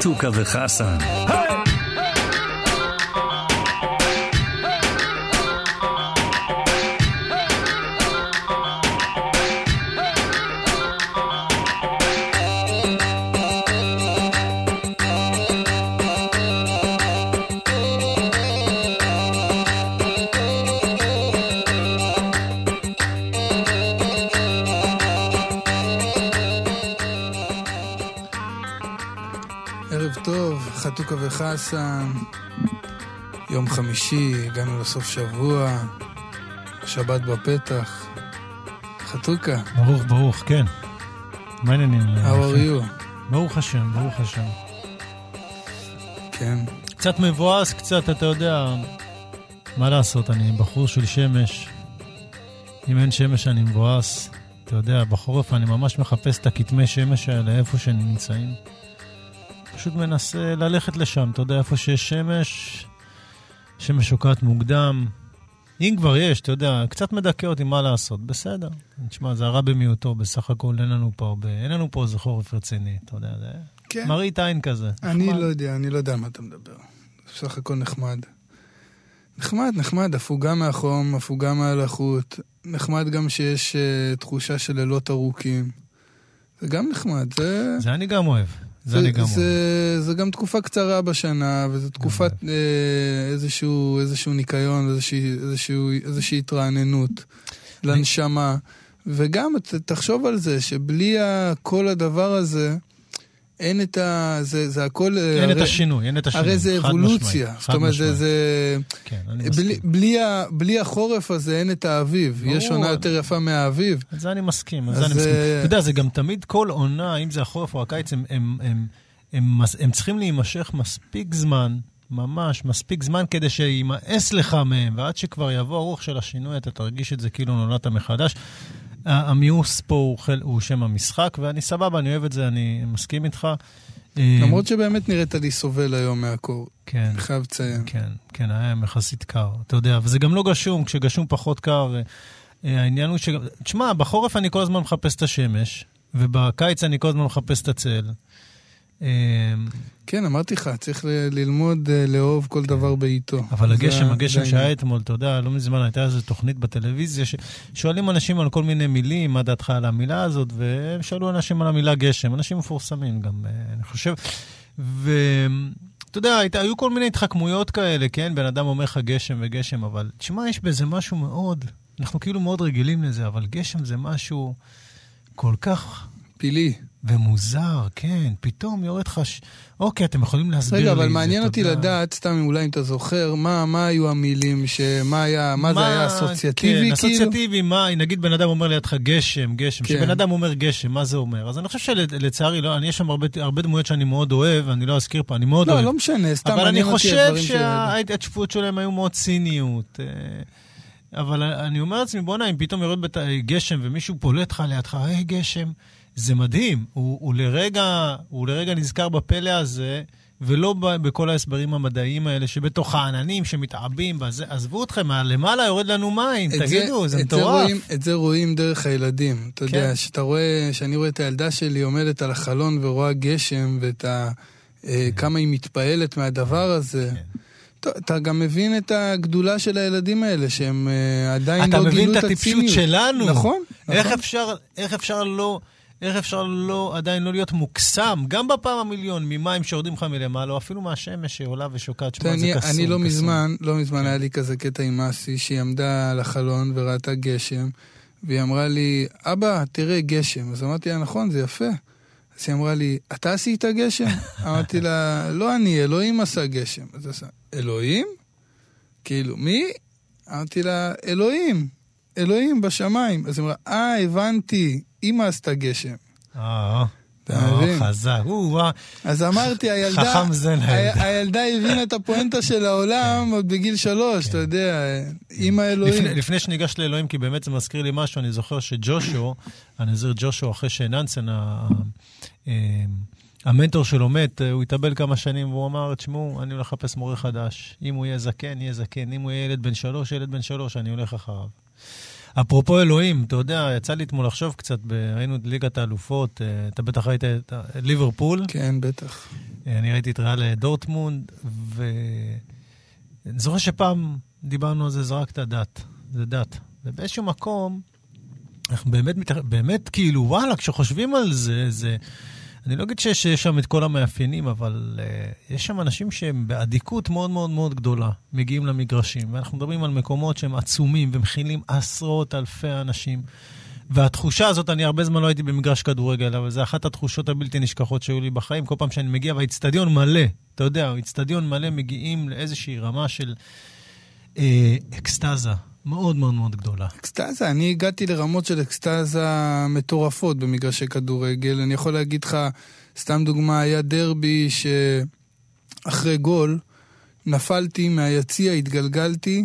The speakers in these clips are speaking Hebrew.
חתוכה וחסן. וחסן, יום חמישי, הגענו לסוף שבוע, שבת בפתח. חתוכה, ברוך, ברוך, כן. מה העניינים? how are you? ברוך השם, ברוך השם. כן, קצת מבואס, קצת, אתה יודע, מה לעשות, אני בחור של שמש. אם אין שמש אני מבואס. אתה יודע, בחורף אני ממש מחפש את הכתמי שמש האלה, איפה שהם נמצאים. פשוט מנסה ללכת לשם, אתה יודע, איפה שיש שמש, שמש שוקעת מוקדם. אם כבר יש, אתה יודע, קצת מדכא אותי, מה לעשות? בסדר. תשמע, זה הרע במיעוטו, בסך הכל אין לנו פה הרבה, אין לנו פה איזה חורף רציני, אתה יודע, זה כן. מראית עין כזה. אני נחמד. לא יודע, אני לא יודע מה אתה מדבר. בסך הכל נחמד. נחמד, נחמד, הפוגה מהחום, הפוגה מהלחות. נחמד גם שיש uh, תחושה של לילות ארוכים. זה גם נחמד, זה... זה אני גם אוהב. זה אוהב. זה, זה גם תקופה קצרה בשנה, וזו תקופת אה, איזשהו, איזשהו ניקיון, איזושהי, איזשהו, איזושהי התרעננות לנשמה. וגם, ת, תחשוב על זה, שבלי כל הדבר הזה, אין את ה... זה, זה הכל... אה, אין את הרי- השינוי, אין את השינוי. הרי זה חד אבולוציה. משמעית, זאת חד אומרת, זה... זה כן, אני בלי, מסכים. בלי, ה, בלי החורף הזה אין את האביב. יש ברור. עונה יותר יפה מהאביב. על זה אני מסכים, אז, זה אני מסכים. אה, אתה יודע, זה גם תמיד כל עונה, אם זה החורף או הקיץ, הם- הם- הם- הם מס- הם צריכים להימשך מספיק זמן, ממש מספיק זמן, כדי שימאס לך מהם, ועד שכבר יבוא הרוח של השינוי, אתה תרגיש את זה כאילו נולדת מחדש. ה- המיאוס פה הוא חל- הוא שם המשחק, ואני סבבה, אני אוהב את זה, אני מסכים איתך. אה, למרות שבאמת נראית לי סובל היום מהקור. כן. אני חייב לציין. כן, כן, היה יחסית קר, אתה יודע, וזה גם לא גשום, כשגשום פחות קר, אה, אה, העניין הוא ש... תשמע, בחורף אני כל הזמן מחפש את השמש, ובקיץ אני כל הזמן מחפש את הצל. אה, כן, אמרתי לך, צריך ללמוד אה, לאהוב כל דבר בעיתו. אבל הגשם, הגשם שהיה. אתמול, אתה יודע, לא מזמן הייתה איזו תוכנית בטלוויזיה, ששואלים אנשים על כל מיני מילים, מה דעתך על המילה הזאת, והם שאלו אנשים על המילה גשם, אנשים מפורסמים גם, אה, אני חושב. ואתה יודע, היית- היו כל מיני התחכמויות כאלה, כן? בן אדם אומר לך גשם וגשם, אבל תשמע, יש בזה משהו מאוד, אנחנו כאילו מאוד רגילים לזה, אבל גשם זה משהו כל כך פילי. ומוזר, כן, פתאום יורד לך... ש... אוקיי, אתם יכולים להסביר לי רגע, את זה, אבל מעניין אותי יודע. לדעת, סתם אולי אם אתה זוכר, מה מה היו המילים, שמה היה, מה זה היה אסוציאטיבי כן, כאילו? אסוציאטיבי, מה, נגיד בן אדם אומר לידך גשם, גשם, כן. כשבן אדם אומר גשם, מה זה אומר? אז אני חושב שלצערי, לא, אני, יש שם הרבה, הרבה דמויות שאני מאוד אוהב, אני לא אזכיר פה, אני מאוד לא, אוהב. לא משנה, סתם אבל אני חושב. שההתשפויות שלהם היו מאוד ציניות. אה, אבל אני אומר לעצמי, בוא'נה, אם פתאום יורד בת... גשם ומישהו פולט לך לידך, היי גשם, זה מדהים. הוא, הוא, לרגע, הוא לרגע נזכר בפלא הזה, ולא בכל ההסברים המדעיים האלה שבתוך העננים שמתעבים בזה. עזבו אתכם, למעלה יורד לנו מים, תגידו, זה את מטורף. רואים, את זה רואים דרך הילדים. אתה כן. יודע, שאתה רואה, שאני רואה את הילדה שלי עומדת על החלון ורואה גשם, ואת ה... אה, כמה היא מתפעלת מהדבר הזה. כן. טוב, אתה גם מבין את הגדולה של הילדים האלה, שהם אה, עדיין אתה לא מבין גילו את את הטיפשות הציניות. שלנו. נכון, איך נכון. אפשר, איך אפשר לא... איך אפשר לא, עדיין לא להיות מוקסם, גם בפעם המיליון, ממים שיורדים לך מלמעלה, או אפילו מהשמש שעולה ושוקעת, שמע, זה אני, קסום. אני לא קסום. מזמן, לא מזמן כן. היה לי כזה קטע עם אסי, שהיא עמדה על החלון וראתה גשם, והיא אמרה לי, אבא, תראה גשם. אז אמרתי לה, נכון, זה יפה. אז היא אמרה לי, אתה עשית גשם? אמרתי לה, לא אני, אלוהים עשה גשם. אז עשה, אלוהים? כאילו, מי? אמרתי לה, אלוהים, אלוהים בשמיים. אז היא אמרה, אה, הבנתי, אמא עשתה גשם. אה, אה? חזק. אז אמרתי, הילדה, חכם לילדה. הילדה הבינה את הפואנטה של העולם עוד בגיל שלוש, אתה יודע, אימא אלוהים. לפני, שניגש לאלוהים, כי באמת זה מזכיר לי משהו, אני זוכר שג'ושו, הנזיר ג'ושו, אחרי שננסן, ה- המנטור שלו מת, הוא התאבל כמה שנים, והוא אמר, תשמעו, אני הולך לחפש מורה חדש. אם הוא יהיה זקן, יהיה זקן. אם הוא יהיה ילד בן שלוש, ילד בן שלוש, אני הולך אחריו. אפרופו אלוהים, אתה יודע, יצא לי אתמול לחשוב קצת, ראינו את ליגת האלופות, אה, אתה בטח ראית את ליברפול. כן, בטח. אה, אני ראיתי את ריאל דורטמונד, ואני זוכר שפעם דיברנו על זה, זרקת דת. זה דת. ובאיזשהו מקום, אנחנו באמת, באמת כאילו, וואלה, כשחושבים על זה, זה... אני לא אגיד שיש שם את כל המאפיינים, אבל uh, יש שם אנשים שהם באדיקות מאוד מאוד מאוד גדולה, מגיעים למגרשים. ואנחנו מדברים על מקומות שהם עצומים ומכילים עשרות אלפי אנשים. והתחושה הזאת, אני הרבה זמן לא הייתי במגרש כדורגל, אבל זו אחת התחושות הבלתי נשכחות שהיו לי בחיים. כל פעם שאני מגיע והאיצטדיון מלא, אתה יודע, האיצטדיון מלא, מגיעים לאיזושהי רמה של אה, אקסטזה. מאוד מאוד מאוד גדולה. אקסטזה, אני הגעתי לרמות של אקסטזה מטורפות במגרשי כדורגל. אני יכול להגיד לך, סתם דוגמה, היה דרבי שאחרי גול, נפלתי מהיציע, התגלגלתי,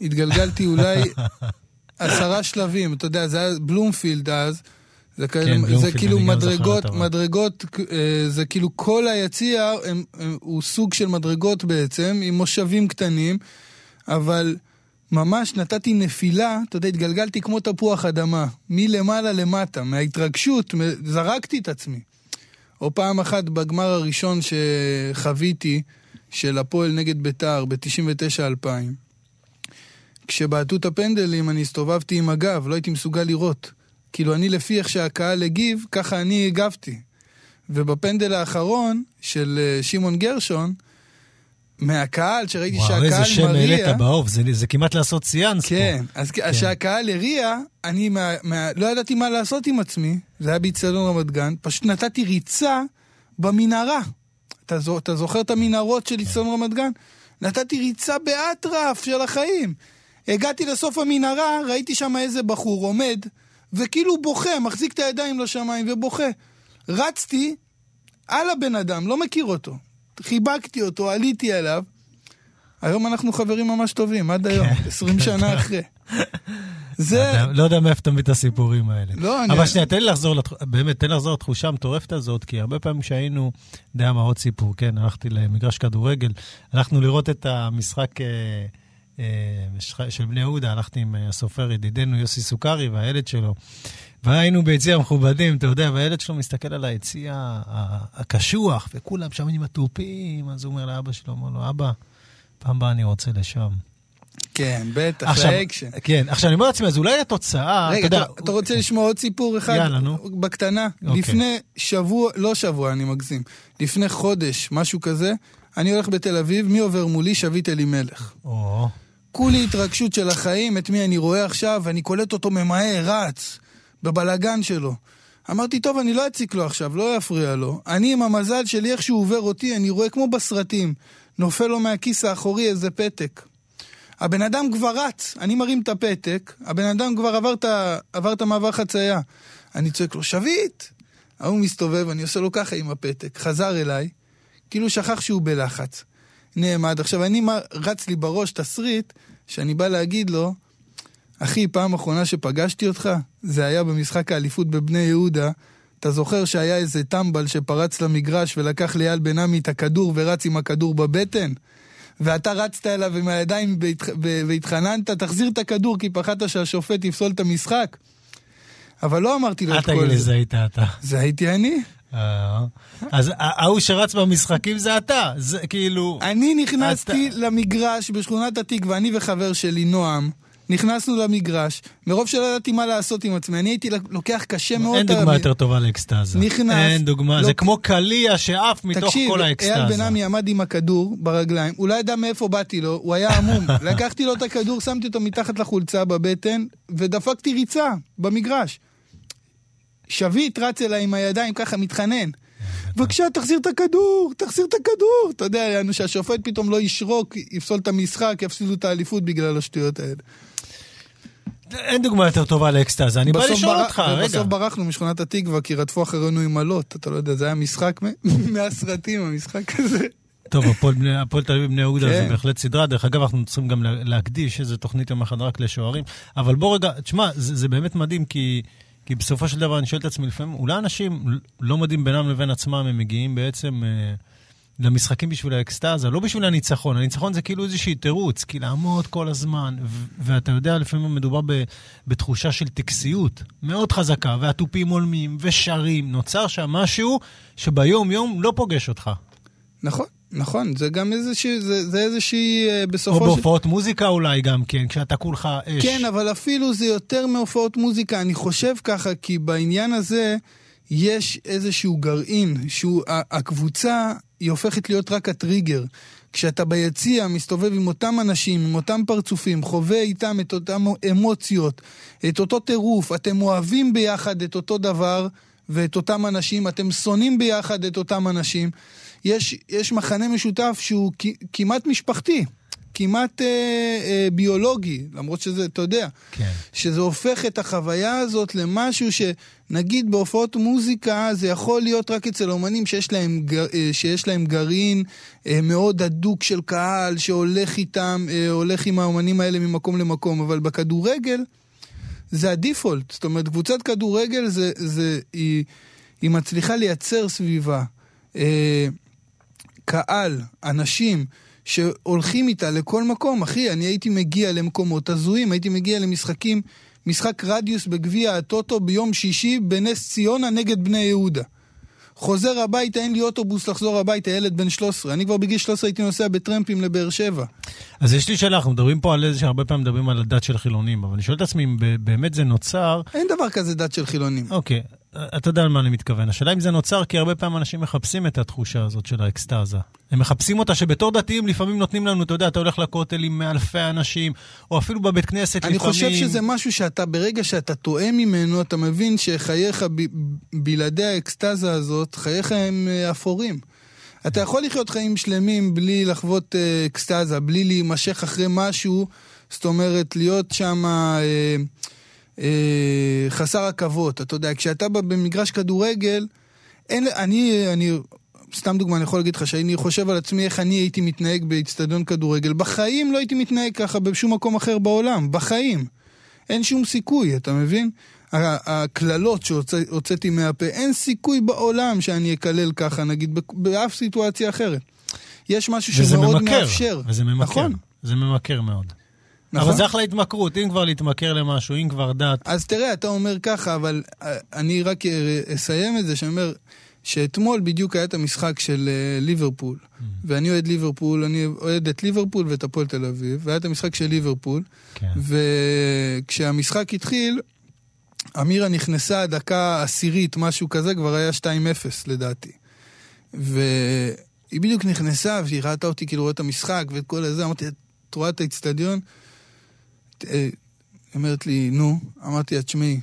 התגלגלתי אולי עשרה שלבים, אתה יודע, זה היה בלומפילד אז. זה, כן, כאלה, זה כאילו מדרגות, מדרגות, אה, זה כאילו כל היציע הם, הם, הוא סוג של מדרגות בעצם, עם מושבים קטנים, אבל ממש נתתי נפילה, אתה יודע, התגלגלתי כמו תפוח אדמה, מלמעלה למטה, מההתרגשות, זרקתי את עצמי. או פעם אחת בגמר הראשון שחוויתי, של הפועל נגד ביתר, ב-99-2000, כשבעטו את הפנדלים אני הסתובבתי עם הגב, לא הייתי מסוגל לראות. כאילו אני לפי איך שהקהל הגיב, ככה אני הגבתי. ובפנדל האחרון של אה, שמעון גרשון, מהקהל, שראיתי וואו, שהקהל מריע... וואו, איזה שם העלית באוב, זה, זה כמעט לעשות סיאנס כן, פה. אז כן, אז שהקהל הריע, אני מה, מה, לא ידעתי מה לעשות עם עצמי, זה היה באיצטדיון רמת גן, פשוט נתתי ריצה במנהרה. אתה, אתה זוכר את המנהרות של איצטדיון כן. רמת גן? נתתי ריצה באטרף של החיים. הגעתי לסוף המנהרה, ראיתי שם איזה בחור עומד, וכאילו בוכה, מחזיק את הידיים לשמיים ובוכה. רצתי על הבן אדם, לא מכיר אותו. חיבקתי אותו, עליתי עליו. היום אנחנו חברים ממש טובים, עד היום, 20 כן. שנה אחרי. זה... לא יודע מאיפה אתה מביא את הסיפורים האלה. לא, אני... אבל שנייה, תן לי לחזור, באמת, תן לי לחזור לתחושה המטורפת הזאת, כי הרבה פעמים כשהיינו, יודע מה, עוד סיפור, כן, הלכתי למגרש כדורגל, הלכנו לראות את המשחק אה, אה, של בני יהודה, הלכתי עם הסופר ידידנו יוסי סוכרי והילד שלו. והיינו ביציע המכובדים, אתה יודע, והילד שלו מסתכל על היציע הקשוח, וכולם שם עם התופים, אז הוא אומר לאבא שלו, אומר לו, אבא, פעם הבאה אני רוצה לשם. כן, בטח, לאקשן. כן, עכשיו אני אומר לעצמי, אז אולי התוצאה, רגע, אתה, יודע, אתה רוצה לשמוע עוד סיפור אחד? יאללה, נו. בקטנה. אוקיי. לפני שבוע, לא שבוע, אני מגזים, לפני חודש, משהו כזה, אני הולך בתל אביב, מי עובר מולי? שביט אלימלך. או. כולי התרגשות של החיים, את מי אני רואה עכשיו, ואני קולט אותו ממהר, רץ. בבלגן שלו. אמרתי, טוב, אני לא אציק לו עכשיו, לא אפריע לו. אני עם המזל שלי, איך שהוא עובר אותי, אני רואה כמו בסרטים. נופל לו מהכיס האחורי איזה פתק. הבן אדם כבר רץ, אני מרים את הפתק, הבן אדם כבר עבר את, עבר את המעבר חצייה. אני צועק לו, שביט! ההוא מסתובב, אני עושה לו ככה עם הפתק, חזר אליי, כאילו שכח שהוא בלחץ. נעמד. עכשיו, אני רץ לי בראש תסריט, שאני בא להגיד לו, אחי, פעם אחרונה שפגשתי אותך, זה היה במשחק האליפות בבני יהודה. אתה זוכר שהיה איזה טמבל שפרץ למגרש ולקח לאייל בן עמי את הכדור ורץ עם הכדור בבטן? ואתה רצת אליו עם הידיים והתחננת, תחזיר את הכדור כי פחדת שהשופט יפסול את המשחק. אבל לא אמרתי לו את כל זה. אל תגיד לי זה היית אתה. זה הייתי אני. אה, אז ההוא שרץ במשחקים זה אתה, זה כאילו... אני נכנסתי למגרש בשכונת התקווה, אני וחבר שלי, נועם. נכנסנו למגרש, מרוב שלא ידעתי מה לעשות עם עצמי, אני הייתי לוקח קשה מאוד... אין דוגמה יותר טובה לאקסטזה. נכנס. אין דוגמה, זה כמו קליע שעף מתוך כל האקסטזה. תקשיב, אייל בן עמי עמד עם הכדור ברגליים, הוא לא ידע מאיפה באתי לו, הוא היה עמום. לקחתי לו את הכדור, שמתי אותו מתחת לחולצה בבטן, ודפקתי ריצה במגרש. שביט רץ אליי עם הידיים ככה, מתחנן. בבקשה, תחזיר את הכדור, תחזיר את הכדור. אתה יודע, שהשופט פתאום לא ישרוק, יפסול את המשחק, יפסידו את האליפות בגלל השטויות האלה. אין דוגמה יותר טובה לאקסטזה, אני בא לשאול בר... אותך, רגע. בסוף ברחנו משכונת התקווה, כי רדפו אחרינו עם עלות, אתה לא יודע, זה היה משחק מהסרטים, המשחק הזה. טוב, הפועל תל אביב בני יהודה זה כן. בהחלט סדרה. דרך אגב, אנחנו צריכים גם להקדיש איזה תוכנית יום אחד רק לשוערים. אבל בוא רגע, תשמע, זה, זה באמת מדהים, כי, כי בסופו של דבר אני שואל את עצמי לפעמים, אולי אנשים לא מדהים בינם לבין עצמם, הם מגיעים בעצם... אה, למשחקים בשביל האקסטאזה, לא בשביל הניצחון. הניצחון זה כאילו איזושהי תירוץ, כי לעמוד כל הזמן, ו- ואתה יודע, לפעמים מדובר ב- בתחושה של טקסיות מאוד חזקה, והתופים הולמים ושרים, נוצר שם משהו שביום-יום לא פוגש אותך. נכון, נכון, זה גם איזושהי, זה, זה איזושהי, אה, בסופו או של... בהופעות מוזיקה אולי גם כן, כשאתה כולך אש. כן, אבל אפילו זה יותר מהופעות מוזיקה. אני חושב ככה, כי בעניין הזה יש איזשהו גרעין, שהוא, הקבוצה היא הופכת להיות רק הטריגר. כשאתה ביציע מסתובב עם אותם אנשים, עם אותם פרצופים, חווה איתם את אותן אמוציות, את אותו טירוף, אתם אוהבים ביחד את אותו דבר ואת אותם אנשים, אתם שונאים ביחד את אותם אנשים. יש, יש מחנה משותף שהוא כ- כמעט משפחתי, כמעט אה, אה, ביולוגי, למרות שזה, אתה יודע, כן. שזה הופך את החוויה הזאת למשהו שנגיד בהופעות מוזיקה זה יכול להיות רק אצל אומנים שיש להם, גר- אה, שיש להם גרעין אה, מאוד הדוק של קהל שהולך איתם, אה, הולך עם האומנים האלה ממקום למקום, אבל בכדורגל זה הדיפולט, זאת אומרת קבוצת כדורגל זה, זה, היא, היא מצליחה לייצר סביבה אה, קהל, אנשים שהולכים איתה לכל מקום. אחי, אני הייתי מגיע למקומות הזויים, הייתי מגיע למשחקים, משחק רדיוס בגביע הטוטו ביום שישי בנס ציונה נגד בני יהודה. חוזר הביתה, אין לי אוטובוס לחזור הביתה, ילד בן 13. אני כבר בגיל 13 הייתי נוסע בטרמפים לבאר שבע. אז יש לי שאלה, אנחנו מדברים פה על איזה שהרבה פעמים מדברים על הדת של חילונים, אבל אני שואל את עצמי אם באמת זה נוצר, אין דבר כזה דת של חילונים. אוקיי, אתה יודע למה אני מתכוון. השאלה אם זה נוצר כי הרבה פעמים אנשים מחפשים את התחושה הזאת של האקסטזה. הם מחפשים אותה שבתור דתיים לפעמים נותנים לנו, אתה יודע, אתה הולך לכותל עם אלפי אנשים, או אפילו בבית כנסת אני לפעמים. חושב שזה משהו שאתה, ברגע שאתה טועה ממנו, אתה מבין שחייך ב, בלעדי האקסטזה הזאת, חייך הם אה, אפורים. אתה יכול לחיות חיים שלמים בלי לחוות אה, אקסטזה, בלי להימשך אחרי משהו, זאת אומרת, להיות שם אה, אה, חסר עכבות. אתה יודע, כשאתה בא במגרש כדורגל, אין, אני, אני, סתם דוגמה, אני יכול להגיד לך שאני חושב על עצמי איך אני הייתי מתנהג באיצטדיון כדורגל. בחיים לא הייתי מתנהג ככה בשום מקום אחר בעולם, בחיים. אין שום סיכוי, אתה מבין? הקללות שהוצאתי מהפה, אין סיכוי בעולם שאני אקלל ככה, נגיד, באף סיטואציה אחרת. יש משהו שמאוד ממכר, מאפשר. וזה ממכר. נכון. זה ממכר מאוד. נכון. אבל זה אחלה התמכרות, אם כבר להתמכר למשהו, אם כבר דת. אז תראה, אתה אומר ככה, אבל אה, אני רק אה, אסיים את זה, שאני אומר שאתמול בדיוק היה את המשחק של אה, ליברפול, Mm. ואני אוהד ליברפול, אני אוהד את ליברפול ואת הפועל תל אביב, והיה את המשחק של ליברפול, כן. וכשהמשחק התחיל, אמירה נכנסה דקה עשירית, משהו כזה, כבר היה 2-0 לדעתי. והיא בדיוק נכנסה, והיא ראתה אותי כאילו רואה את המשחק ואת כל הזה, אמרתי, את רואה את האיצטדיון? אה, אומרת לי, נו, אמרתי לה, תשמעי,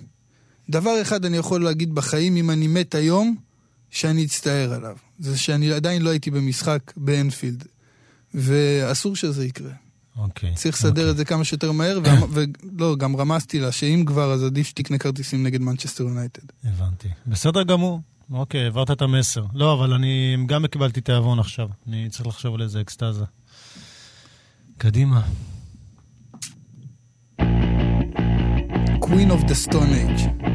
דבר אחד אני יכול להגיד בחיים, אם אני מת היום, שאני אצטער עליו. זה שאני עדיין לא הייתי במשחק באנפילד. ואסור שזה יקרה. אוקיי. צריך לסדר אוקיי. את זה כמה שיותר מהר, ואמ- ולא, גם רמזתי לה שאם כבר, אז עדיף שתקנה כרטיסים נגד מנצ'סטר יונייטד. הבנתי. בסדר גמור. אוקיי, העברת את המסר. לא, אבל אני גם קיבלתי תיאבון עכשיו. אני צריך לחשוב על איזה אקסטזה. קדימה. Queen of the Stone Age.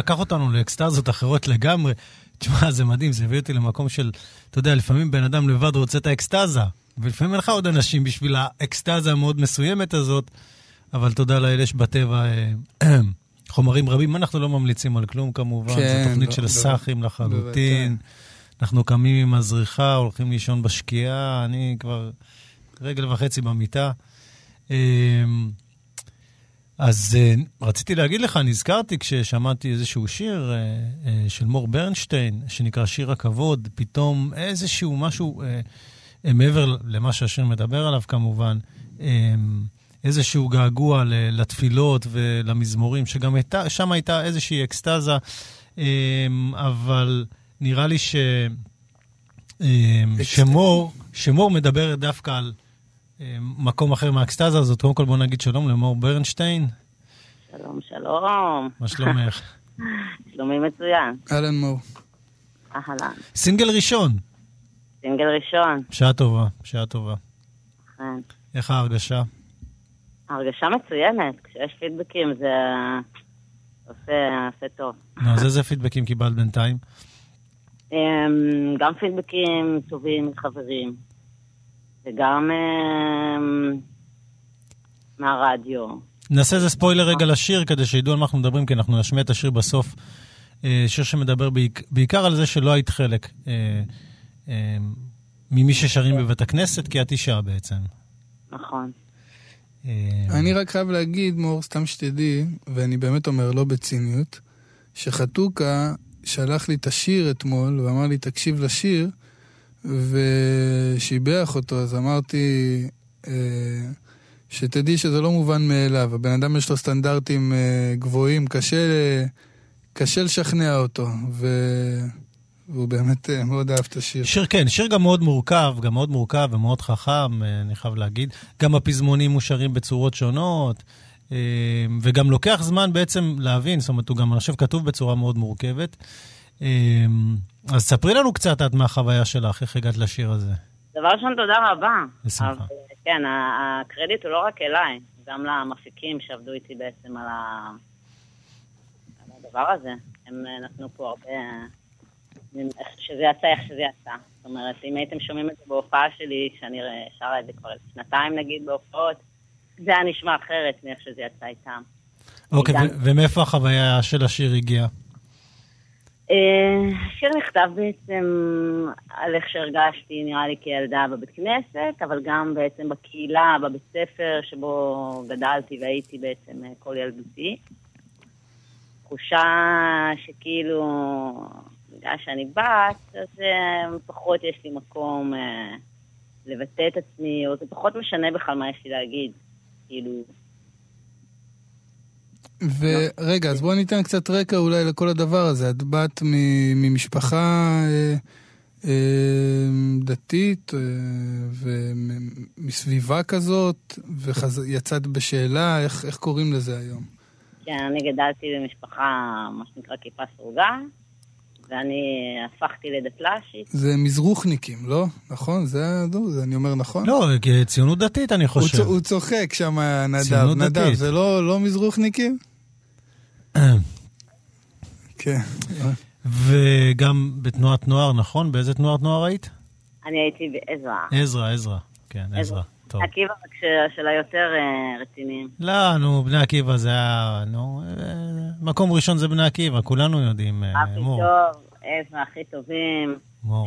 לקח אותנו לאקסטזות אחרות לגמרי. תשמע, זה מדהים, זה הביא אותי למקום של, אתה יודע, לפעמים בן אדם לבד רוצה את האקסטזה, ולפעמים אין לך עוד אנשים בשביל האקסטזה המאוד מסוימת הזאת, אבל תודה לאל, יש בטבע אה, חומרים רבים. אנחנו לא ממליצים על כלום כמובן, כן, זו תוכנית לא, של לא. סאחים לחלוטין. אנחנו קמים עם הזריחה, הולכים לישון בשקיעה, אני כבר רגל וחצי במיטה. אז אה, רציתי להגיד לך, נזכרתי כששמעתי איזשהו שיר אה, אה, של מור ברנשטיין, שנקרא שיר הכבוד, פתאום איזשהו משהו, מעבר למה שהשיר מדבר עליו כמובן, איזשהו געגוע ל- לתפילות ולמזמורים, שגם הייתה, שם הייתה איזושהי אקסטזה, אבל נראה לי ש... שמור, שמור מדברת דווקא על מקום אחר מהאקסטזה הזאת. קודם כל בוא נגיד שלום למור ברנשטיין, שלום, שלום. מה שלומך? שלומי מצוין. אהלן מור. אהלן. סינגל ראשון, סינגל ראשון. בשעה טובה, בשעה טובה. כן. איך ההרגשה? הרגשה מצוינת. כשיש פידבקים זה עושה, עושה טוב. נו, אז איזה פידבקים קיבלת בינתיים? אמ, גם פידבקים טובים מחברים, וגם אמ, מהרדיו. נעשה איזה ספוילר רגע לשיר, כדי שידעו על מה אנחנו מדברים, כי אנחנו נשמיע את השיר בסוף. אה, שיר שמדבר בעיק- בעיקר על זה שלא היית חלק אה, אה, ממי ששרים בבית הכנסת, כי את אישה בעצם. נכון. אני רק חייב להגיד, מור, סתם שתדעי, ואני באמת אומר לא בציניות, שחתוקה שלח לי את השיר אתמול, ואמר לי, תקשיב לשיר, ושיבח אותו, אז אמרתי, אה, שתדעי שזה לא מובן מאליו. הבן אדם יש לו סטנדרטים אה, גבוהים, קשה, קשה לשכנע אותו, ו... והוא באמת אה, מאוד אהב את השיר. שיר כן, שיר גם מאוד מורכב, גם מאוד מורכב ומאוד חכם, אני חייב להגיד. גם הפזמונים מושרים בצורות שונות, וגם לוקח זמן בעצם להבין, זאת אומרת, הוא גם, אני חושב, כתוב בצורה מאוד מורכבת. אה, אז ספרי לנו קצת את מהחוויה שלך, איך הגעת לשיר הזה. דבר ראשון, תודה רבה. בשמחה. כן, הקרדיט הוא לא רק אליי, גם למפיקים שעבדו איתי בעצם על, ה... על הדבר הזה. הם אה, נתנו פה הרבה... איך שזה יצא, איך שזה יצא. זאת אומרת, אם הייתם שומעים את זה בהופעה שלי, שאני שרה את זה כבר שנתיים נגיד בהופעות, זה היה נשמע אחרת מאיך שזה יצא איתם. אוקיי, ומאיפה החוויה של השיר הגיעה? אה, השיר נכתב בעצם על איך שהרגשתי, נראה לי, כילדה בבית כנסת, אבל גם בעצם בקהילה, בבית ספר שבו גדלתי והייתי בעצם אה, כל ילדותי. תחושה שכאילו, בגלל שאני בת, אז אה, פחות יש לי מקום לבטא את עצמי, או זה פחות משנה בכלל מה יש לי להגיד. כאילו, ורגע, אז בואו ניתן קצת רקע אולי לכל הדבר הזה. את באת מ- ממשפחה אה, אה, דתית אה, ומסביבה כזאת, ויצאת בשאלה, איך, איך קוראים לזה היום? כן, אני גדלתי במשפחה, מה שנקרא כיפה סרוגה, ואני הפכתי לדתל"שית. זה מזרוחניקים, לא? נכון? זה, לא, זה אני אומר נכון? לא, כי ציונות דתית, אני הוא, חושב. צ- הוא צוחק שם, נדב. ציונות נדב, דתית. זה לא, לא מזרוחניקים? כן. וגם בתנועת נוער, נכון? באיזה תנועת נוער היית? אני הייתי בעזרא. עזרא, עזרא. כן, עזרא. טוב. עקיבא רק של- היותר אה, רציניים. לא, נו, בני עקיבא זה היה, נו, אה, מקום ראשון זה בני עקיבא, כולנו יודעים, אה, הכי מור. טוב, עזרא הכי טובים.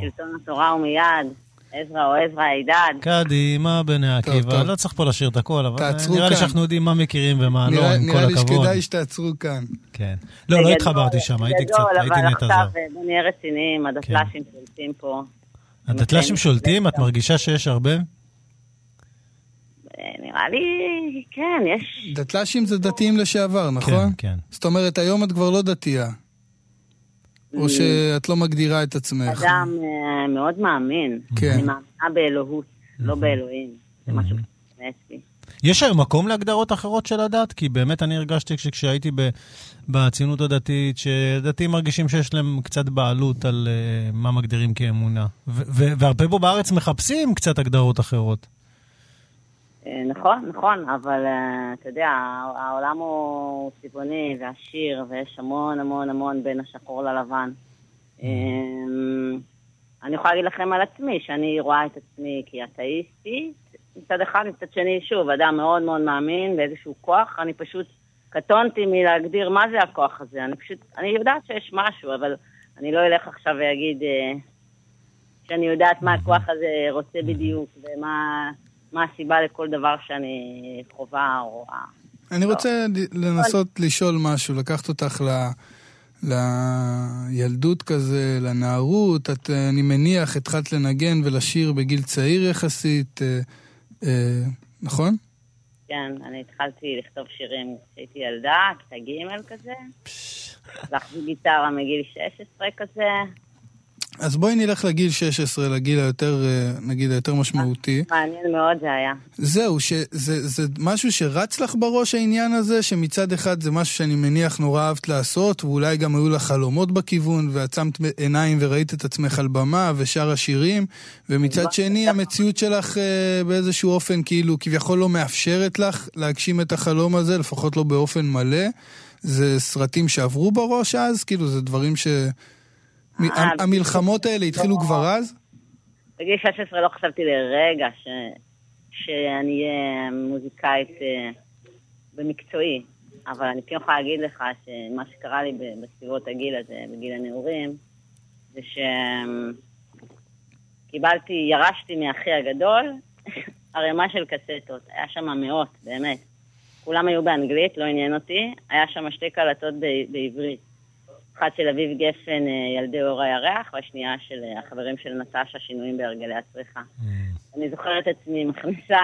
שלטון התורה הוא מיד, עזרא או עזרא הידד. קדימה, בני עקיבא. לא צריך פה לשיר את הכל, אבל תעצרו נראה לי. שאנחנו יודעים מה מכירים ומה לא, נראה, עם נראה כל לי הכבוד. שכדאי שתעצרו כאן. כן. לא, לא התחברתי שם, הייתי קצת, הייתי אבל נטע זר. אה, בוא נהיה רציניים, הדתל"שים שולטים פה. הדתל"שים שולטים? את מרגישה שיש הרבה? אה, נראה לי, כן, יש... דתל"שים זה דתיים לשעבר, כן, נכון? כן. זאת אומרת, היום את כבר לא דתייה. או שאת לא מגדירה את עצמך. אדם אה, מאוד מאמין. כן. אני מאמינה באלוהות, לא באלוהים. זה משהו שמאס לי. יש היום מקום להגדרות אחרות של הדת? כי באמת אני הרגשתי שכשהייתי בציונות הדתית, שדתיים מרגישים שיש להם קצת בעלות על uh, מה מגדירים כאמונה. והרבה פה בארץ מחפשים קצת הגדרות אחרות. אה, נכון, נכון, אבל אה, אתה יודע, העולם הוא צבעוני ועשיר, ויש המון המון המון בין השחור ללבן. אה, אני יכולה להגיד לכם על עצמי, שאני רואה את עצמי כאתאיסטית, מצד אחד, מצד שני, שוב, אדם מאוד מאוד מאמין באיזשהו כוח, אני פשוט קטונתי מלהגדיר מה זה הכוח הזה, אני פשוט, אני יודעת שיש משהו, אבל אני לא אלך עכשיו ואגיד אה, שאני יודעת מה הכוח הזה רוצה בדיוק, ומה מה הסיבה לכל דבר שאני חווה או רואה. אני רוצה ל- לנסות לשאול משהו, לקחת אותך ל... לילדות כזה, לנערות, את, אה, אני מניח, התחלת לנגן ולשיר בגיל צעיר יחסית, אה, אה, נכון? כן, אני התחלתי לכתוב שירים כשהייתי ילדה, כיתה ג' כזה. להחזיק גיטרה מגיל 16 כזה. אז בואי נלך לגיל 16, לגיל היותר, אה, נגיד, היותר משמעותי. מעניין מאוד זה היה. זהו, שזה זה משהו שרץ לך בראש העניין הזה, שמצד אחד זה משהו שאני מניח נורא אהבת לעשות, ואולי גם היו לך חלומות בכיוון, ועצמת עיניים וראית את עצמך על במה ושרה שירים, ומצד שני המציאות שלך אה, באיזשהו אופן כאילו כביכול לא מאפשרת לך להגשים את החלום הזה, לפחות לא באופן מלא. זה סרטים שעברו בראש אז? כאילו, זה דברים ש... אה, המלחמות האלה התחילו כבר אז? בגיל 16 לא חשבתי לרגע ש... שאני אהיה מוזיקאית אה, במקצועי, אבל אני כן יכולה להגיד לך שמה שקרה לי בסביבות הגיל הזה, בגיל הנעורים, זה שקיבלתי, ירשתי מאחי הגדול ערימה של קסטות. היה שם מאות, באמת. כולם היו באנגלית, לא עניין אותי. היה שם שתי קלטות בעברית. אחת של אביב גפן, אה, ילדי אור הירח, והשנייה של אה, החברים של נטשה, שינויים בהרגלי הצריכה. אני זוכרת את עצמי מכניסה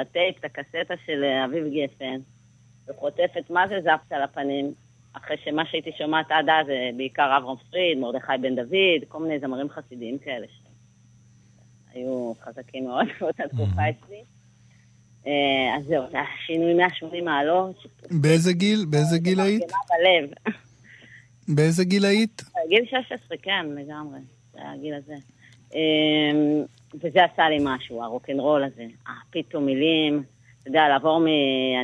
לטייפ את הקסטה של אה, אביב גפן, וחוטפת מה זה זפת על הפנים, אחרי שמה שהייתי שומעת עד אז זה בעיקר אברהם פריד, מרדכי בן דוד, כל מיני זמרים חסידיים כאלה שהיו חזקים מאוד באותה תקופה אצלי. אה, אז זהו, זה היה שינוי 180 מעלות. באיזה גיל? באיזה גיל היית? בלב. באיזה גיל היית? גיל 16, כן, לגמרי. זה היה הגיל הזה. אמ, וזה עשה לי משהו, הרוקנרול הזה. אה, פתאום מילים, אתה יודע, לעבור מ...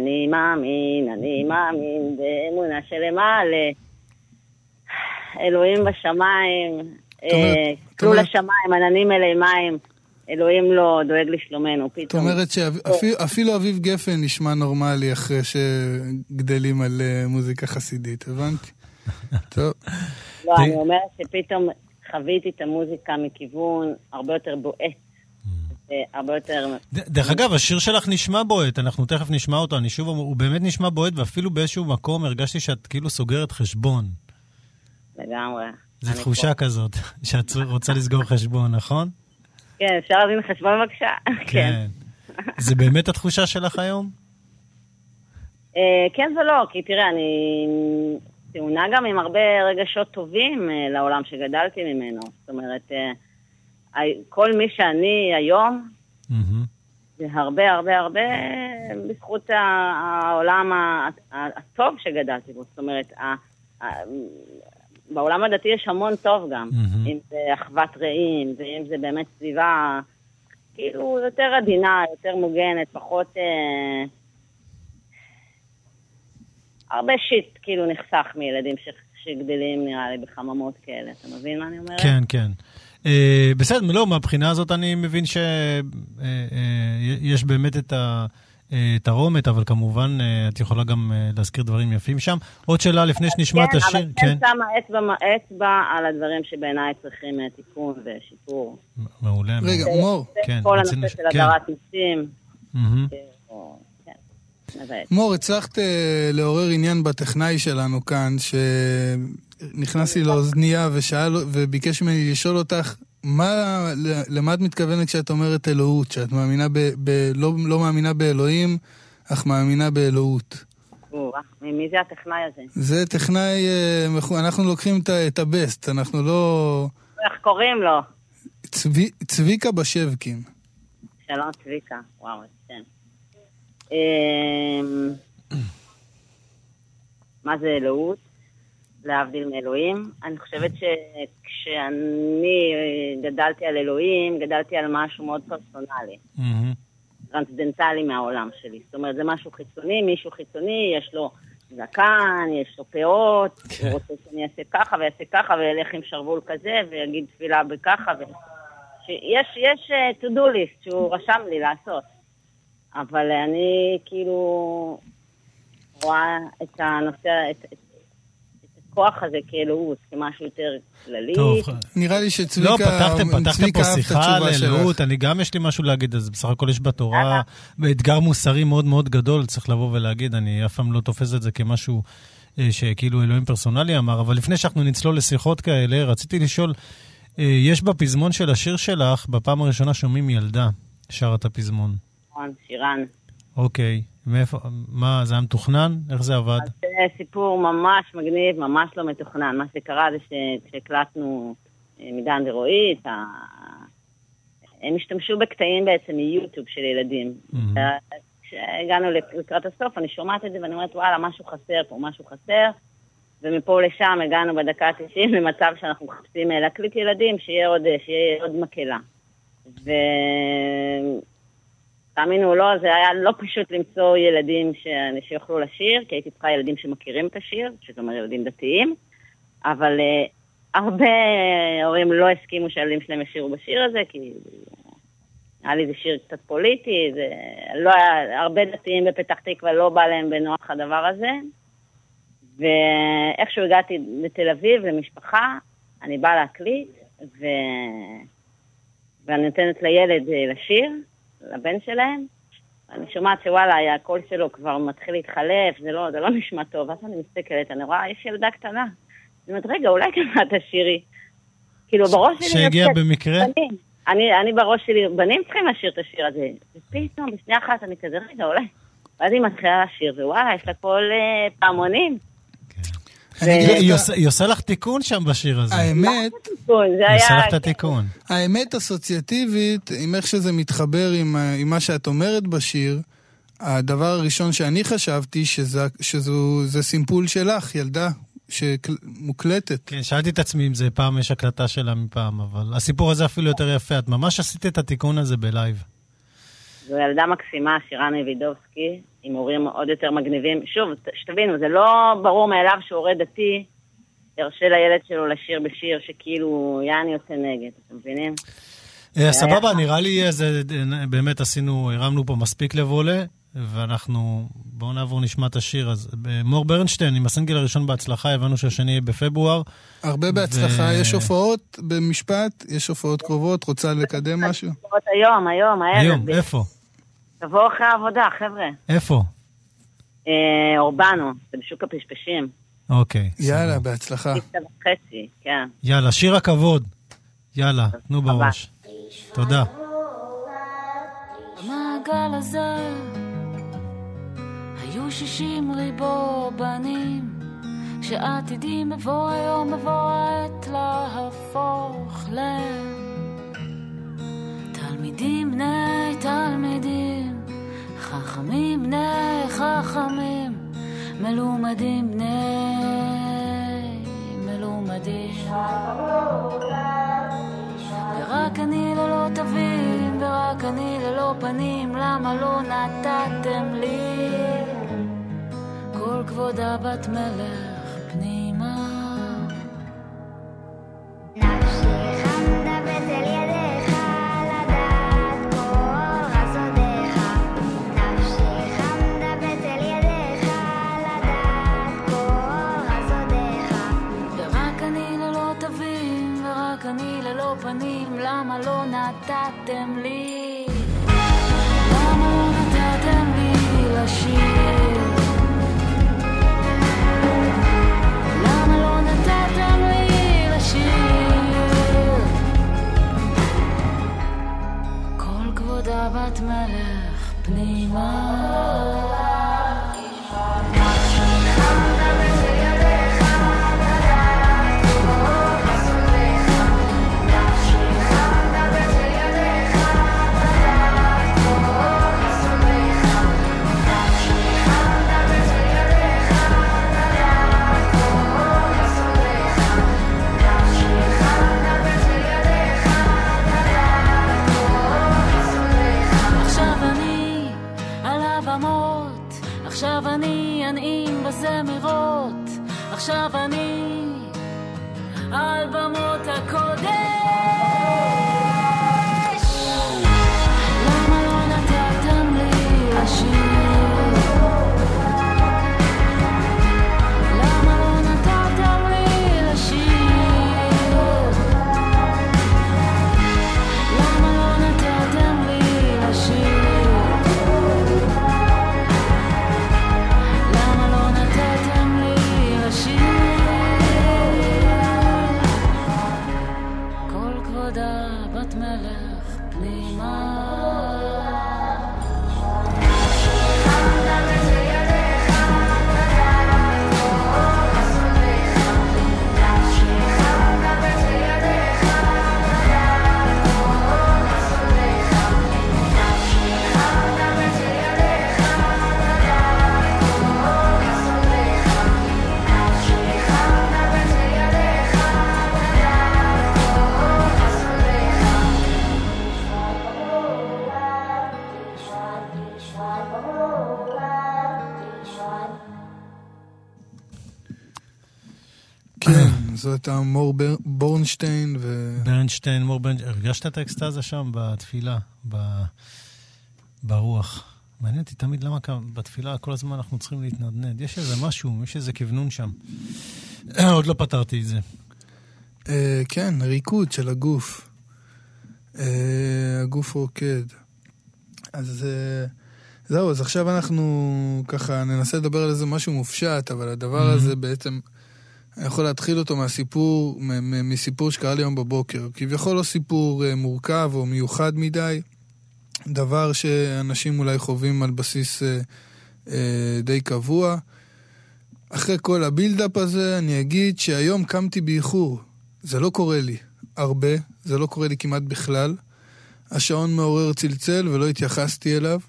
אני מאמין, אני מאמין, באמונה שלמה ל... אלוהים בשמיים, זאת אה, זאת אומרת- לשמיים, עננים אלי מים, אלוהים לא דואג לשלומנו, זאת פתאום. אומרת שאפילו אביב גפן נשמע נורמלי אחרי שגדלים על אה, מוזיקה חסידית, הבנתי. טוב, לא, אני אומרת שפתאום חוויתי את המוזיקה מכיוון הרבה יותר בועט. הרבה יותר... דרך אגב, השיר שלך נשמע בועט, אנחנו תכף נשמע אותו, אני שוב אומר, הוא באמת נשמע בועט, ואפילו באיזשהו מקום הרגשתי שאת כאילו סוגרת חשבון. לגמרי. זו תחושה כזאת, שאת רוצה לסגור חשבון, נכון? כן, אפשר להבין חשבון בבקשה? כן. זה באמת התחושה שלך היום? אה, כן ולא, כי תראה, אני טעונה גם עם הרבה רגשות טובים אה, לעולם שגדלתי ממנו. זאת אומרת, אה, כל מי שאני היום. זה הרבה הרבה הרבה בזכות ה- העולם הטוב שגדלתי בו. זאת אומרת, בעולם הדתי יש המון טוב גם. אם זה אחוות רעים, ואם זה באמת סביבה כאילו יותר עדינה, יותר מוגנת, פחות... אה, הרבה שיט כאילו נחסך מילדים ש... שגדלים נראה לי בחממות כאלה. אתה מבין מה אני אומרת? כן, כן. אה, בסדר, לא, מהבחינה הזאת אני מבין שיש באמת את ה... אה, תרעומת, אבל כמובן אה, את יכולה גם להזכיר דברים יפים שם. עוד שאלה לפני שנשמע את כן, השיר. אבל כן שמה אצבע, אצבע על הדברים שבעיניי צריכים תיקון ושיפור. מעולה. רגע. מור, כן, כל הנושא של כן. הדרת נשים. מור, הצלחת אה, לעורר עניין בטכנאי שלנו כאן, שנכנס לי לאוזנייה ושאל, וביקש ממני לשאול אותך, מה, למה את מתכוונת כשאת אומרת אלוהות? שאת מאמינה ב... ב לא, לא מאמינה באלוהים, אך מאמינה באלוהות. אה, מי זה הטכנאי הזה? זה טכנאי, אה, אנחנו לוקחים את הבסט, אנחנו לא... איך קוראים לו? צבי, צביקה בשבקין. שלום צביקה. וואו, מה זה אלוהות? להבדיל מאלוהים. אני חושבת שכשאני גדלתי על אלוהים, גדלתי על משהו מאוד פרסונלי. טרנסצנדנטלי מהעולם שלי. זאת אומרת, זה משהו חיצוני, מישהו חיצוני, יש לו זקן, יש לו פאות, כן. הוא רוצה שאני אעשה ככה ויעשה ככה, וילך עם שרוול כזה, ויגיד תפילה בככה, ו... שיש יש אה, to do list שהוא רשם לי לעשות. אבל אני כאילו רואה את הנושא, את, את, את הכוח הזה כאלוהות, כמשהו יותר כללי. טוב, נראה לי שצביקה לא, פתחתם, פתחתם פה שיחה על אלוהות. אני גם יש לי משהו להגיד, אז בסך הכל יש בתורה. אתגר מוסרי מאוד מאוד גדול, צריך לבוא ולהגיד, אני אף פעם לא תופס את זה כמשהו אה, שכאילו אלוהים פרסונלי אמר, אבל לפני שאנחנו נצלול לשיחות כאלה, רציתי לשאול, אה, יש בפזמון של השיר שלך, בפעם הראשונה שומעים ילדה שר את הפזמון. נכון, שירן. אוקיי, מאיפה, מה, זה היה מתוכנן? איך זה עבד? אז זה סיפור ממש מגניב, ממש לא מתוכנן. מה שקרה זה שכשהקלטנו אה, מדן ורועי. הם השתמשו בקטעים בעצם מיוטיוב של ילדים. מהמם. כשהגענו לקראת הסוף, אני שומעת את זה ואני אומרת, וואלה, משהו חסר פה, משהו חסר. ומפה לשם הגענו בדקה ה-90 למצב שאנחנו מחפשים אה, להקליט ילדים, שיהיה עוד, אה, שיהיה עוד מקהלה. ו... תאמינו או לא, זה היה לא פשוט למצוא ילדים ש... שיוכלו לשיר, כי הייתי צריכה ילדים שמכירים את השיר, שזה אומר ילדים דתיים, אבל uh, הרבה הורים לא הסכימו שהילדים שלהם ישירו בשיר הזה, כי היה לי זה שיר קצת פוליטי, זה לא היה, הרבה דתיים בפתח תקווה לא בא להם בנוח הדבר הזה, ואיכשהו הגעתי לתל אביב, למשפחה, אני באה להקליט, ו... ואני נותנת לילד אה, לשיר, לבן שלהם, אני שומעת שוואלה, הקול שלו כבר מתחיל להתחלף, זה לא, זה לא נשמע טוב, ואז אני מסתכלת, אני רואה, יש ילדה קטנה. אני אומרת, רגע, אולי את תשירי. כאילו, בראש שלי... שהגיע במקרה? בנים. אני, אני בראש שלי, בנים צריכים לשיר את השיר הזה. ופתאום, בשנייה אחת, אני כזה, רגע, אולי. ואז היא מתחילה לשיר, ווואלה, יש לה קול אה, פעמונים. היא- עושה- לך תיקון שם בשיר הזה. האמת, זה היא עושה. לך את התיקון. האמת אסוציאטיבית, עם איך שזה מתחבר עם, מה שאת אומרת בשיר, הדבר הראשון שאני חשבתי, שזה, סימפול שלך, ילדה שמוקלטת. כן, שאלתי את עצמי אם זה פעם יש הקלטה שלה מפעם, אבל הסיפור הזה אפילו יותר יפה. את ממש עשית את התיקון הזה בלייב. זו ילדה מקסימה, שירן אבידובסקי, עם הורים עוד יותר מגניבים. שוב, שתבינו, זה לא ברור מאליו שהורה דתי ירשה לילד שלו לשיר בשיר שכאילו יעני יוצא נגד, אתם מבינים? אה, סבבה, נראה לי איזה, באמת עשינו, הרמנו פה מספיק לבולה, ואנחנו, בואו נעבור נשמע את השיר. אז אה, מור ברנשטיין, עם הסינגל הראשון בהצלחה, הבנו שהשני יהיה בפברואר. הרבה בהצלחה, ו- יש הופעות במשפט, יש הופעות קרובות, רוצה לקדם משהו? היום, היום, הערב. היום, איפה? תבואו אחרי העבודה, חבר'ה. איפה? אה, אורבנו, זה בשוק הפשפשים. אוקיי. יאללה. בהצלחה. וחצי, כן. יאללה, שיר הכבוד. יאללה, תנו תודה. בראש. תודה. במעגל הזה היו שישים ריבו בנים שעתידים בבוא היום בבוא העת להפוך לתלמידים בני תלמידים חכמים בני חכמים מלומדים בני מלומדים ורק אני ללא תווים, ורק אני ללא פנים, למה לא נתתם לי כל כבודה בת מלך פנימה? נתתם לי? למה לא נתתם לי לשיר? למה לא נתתם לי לשיר? כל כבודה בת מלך פנימה. עכשיו אני על במות הקודש. זו הייתה מור בר- בורנשטיין, ו... ברנשטיין, מור ברנשטיין, הרגשת את האקסטזה שם בתפילה, ב... ברוח? מעניין אותי תמיד למה כאן בתפילה כל הזמן אנחנו צריכים להתנדנד. יש איזה משהו, יש איזה כוונון שם. עוד לא פתרתי את זה. אה, כן, ריקוד של הגוף. אה, הגוף רוקד. אז אה, זהו, אז עכשיו אנחנו ככה ננסה לדבר על איזה משהו מופשט, אבל הדבר הזה בעצם, אני יכול להתחיל אותו מהסיפור, מסיפור שקרה לי היום בבוקר. כביכול לא סיפור אה, מורכב או מיוחד מדי, דבר שאנשים אולי חווים על בסיס אה, אה, די קבוע. אחרי כל הבילדאפ הזה, אני אגיד שהיום קמתי באיחור. זה לא קורה לי הרבה, זה לא קורה לי כמעט בכלל. השעון מעורר צלצל ולא התייחסתי אליו.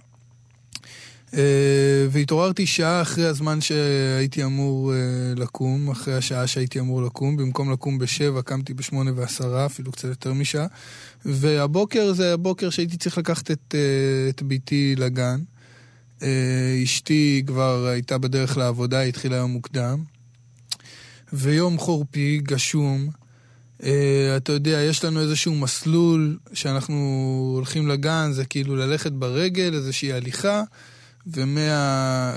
אה, והתעוררתי שעה אחרי הזמן שהייתי אמור אה, לקום, אחרי השעה שהייתי אמור לקום. במקום לקום בשבע, קמתי בשמונה ועשרה, אפילו קצת יותר משעה. והבוקר זה הבוקר שהייתי צריך לקחת את, אה, את ביתי לגן. אשתי כבר הייתה בדרך לעבודה, היא התחילה היום מוקדם. ויום חורפי, גשום. אה, אתה יודע, יש לנו איזשהו מסלול שאנחנו הולכים לגן, זה כאילו ללכת ברגל, איזושהי הליכה, ומה...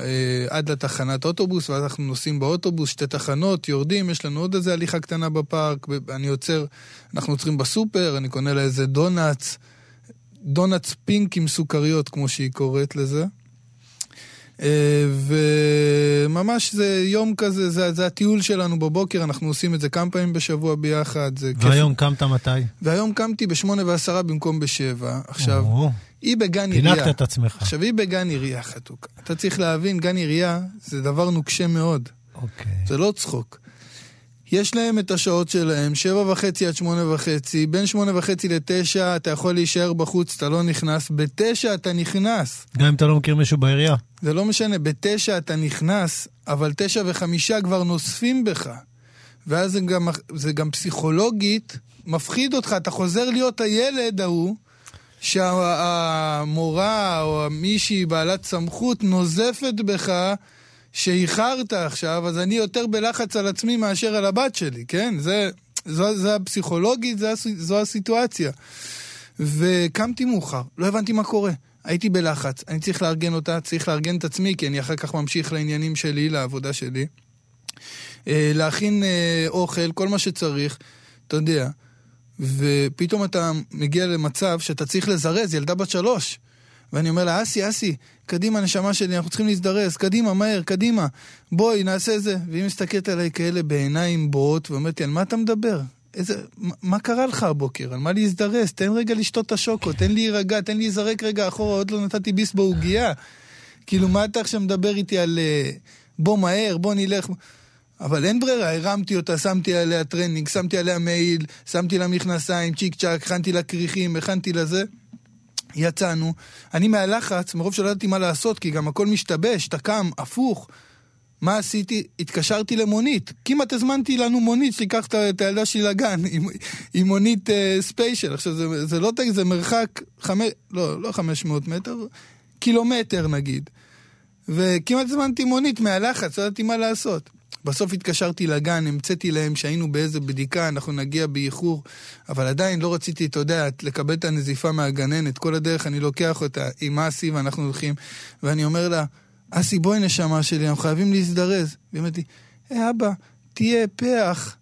אה, עד לתחנת אוטובוס, ואז אנחנו נוסעים באוטובוס, שתי תחנות, יורדים, יש לנו עוד איזה הליכה קטנה בפארק, אני עוצר, אנחנו עוצרים בסופר, אני קונה לה איזה דונאטס, דונאטס pink עם סוכריות, כמו שהיא קוראת לזה. אה, וממש זה יום כזה, זה, זה הטיול שלנו בבוקר, אנחנו עושים את זה כמה פעמים בשבוע ביחד, זה כיף. והיום קמת מתי? והיום קמתי בשמונה ועשרה במקום בשבע. עכשיו, או, היא בגן עירייה. פינקת את עצמך. עכשיו, היא בגן עירייה חתוכה. אתה צריך להבין, גן עירייה זה דבר נוקשה מאוד. אוקיי. זה לא צחוק. יש להם את השעות שלהם, שבע וחצי עד שמונה וחצי, בין שמונה וחצי לתשע אתה יכול להישאר בחוץ, אתה לא נכנס, בתשע אתה נכנס. גם אם אתה לא מכיר מישהו בעירייה. זה לא משנה, בתשע אתה נכנס, אבל תשע וחמישה כבר נוספים בך. ואז זה גם, זה גם פסיכולוגית מפחיד אותך, אתה חוזר להיות הילד ההוא, שהמורה או מישהי בעלת סמכות נוזפת בך שאיחרת עכשיו, אז אני יותר בלחץ על עצמי מאשר על הבת שלי, כן? זה, זו, זה הפסיכולוגית, הס- זו הסיטואציה. וקמתי מאוחר, לא הבנתי מה קורה. הייתי בלחץ, אני צריך לארגן אותה, צריך לארגן את עצמי, כי אני אחר כך ממשיך לעניינים שלי, לעבודה שלי. אה, להכין אה, אוכל, כל מה שצריך, אתה יודע. ופתאום אתה מגיע למצב שאתה צריך לזרז, ילדה בת שלוש. ואני אומר לה, אסי, אסי, קדימה, נשמה שלי, אנחנו צריכים להזדרז, קדימה, מהר, קדימה, בואי, נעשה זה. והיא מסתכלת עליי כאלה בעיניים בועות, ואומרת לי, על מה אתה מדבר? איזה, מה, מה קרה לך הבוקר? על מה להזדרז? תן רגע לשתות את השוקו, תן להירגע, תן להיזרק רגע אחורה, עוד לא נתתי ביס בעוגייה. כאילו, מה אתה עכשיו מדבר איתי על אה, בוא מהר, בוא נלך? אבל אין ברירה, הרמתי אותה, שמתי עליה טרנינג, שמתי עליה מעיל, שמתי לה מכנסיים, צ'יק צ'אק, הכנתי לה כריכים, הכנתי לה זה. יצאנו. אני מהלחץ, מרוב שלא ידעתי מה לעשות, כי גם הכל משתבש, אתה קם, הפוך. מה עשיתי? התקשרתי למונית. כמעט הזמנתי לנו מונית שתיקח את הילדה שלי לגן, עם, עם מונית אה, ספיישל. עכשיו, זה, זה לא, זה מרחק, חמש, לא, לא 500 מטר, קילומטר נגיד. וכמעט הזמנתי מונית מהלחץ, לא ידעתי מה לעשות. בסוף התקשרתי לגן, המצאתי להם שהיינו באיזה בדיקה, אנחנו נגיע באיחור, אבל עדיין לא רציתי, אתה יודע, לקבל את הנזיפה מהגננת. כל הדרך אני לוקח אותה עם אסי ואנחנו הולכים, ואני אומר לה, אסי, בואי נשמה שלי, אנחנו חייבים להזדרז. והיא אומרת לי, אה, אבא, תהיה פרח.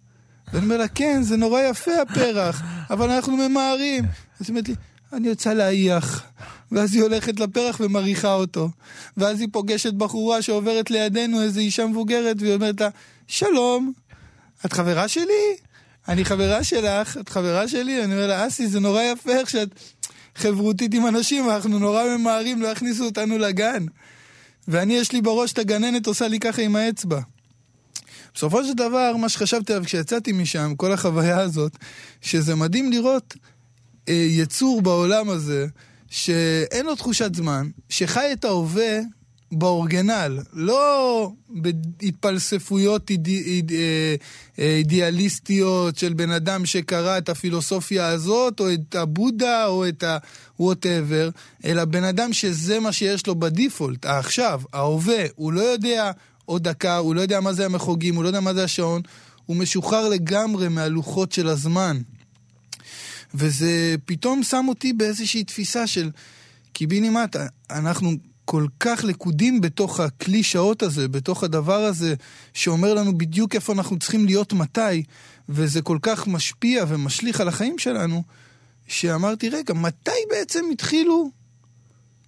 ואני אומר לה, כן, זה נורא יפה הפרח, אבל אנחנו ממהרים. אז היא אומרת לי, אני רוצה להעיח. ואז היא הולכת לפרח ומריחה אותו. ואז היא פוגשת בחורה שעוברת לידינו, איזו אישה מבוגרת, והיא אומרת לה, שלום, את חברה שלי? אני חברה שלך, את חברה שלי? אני אומר לה, אסי, זה נורא יפה איך שאת חברותית עם אנשים, אנחנו נורא ממהרים, לא יכניסו אותנו לגן. ואני, יש לי בראש את הגננת עושה לי ככה עם האצבע. בסופו של דבר, מה שחשבתי עליו כשיצאתי משם, כל החוויה הזאת, שזה מדהים לראות אה, יצור בעולם הזה, שאין לו תחושת זמן, שחי את ההווה באורגנל, לא בהתפלספויות איד... איד... אה, אה, אידיאליסטיות של בן אדם שקרא את הפילוסופיה הזאת, או את הבודה, או את ה-whatever, אלא בן אדם שזה מה שיש לו בדיפולט, העכשיו, ההווה, הוא לא יודע עוד דקה, הוא לא יודע מה זה המחוגים, הוא לא יודע מה זה השעון, הוא משוחרר לגמרי מהלוחות של הזמן. וזה פתאום שם אותי באיזושהי תפיסה של קיבינימט, אנחנו כל כך לכודים בתוך הכלי שעות הזה, בתוך הדבר הזה, שאומר לנו בדיוק איפה אנחנו צריכים להיות מתי, וזה כל כך משפיע ומשליך על החיים שלנו, שאמרתי, רגע, מתי בעצם התחילו,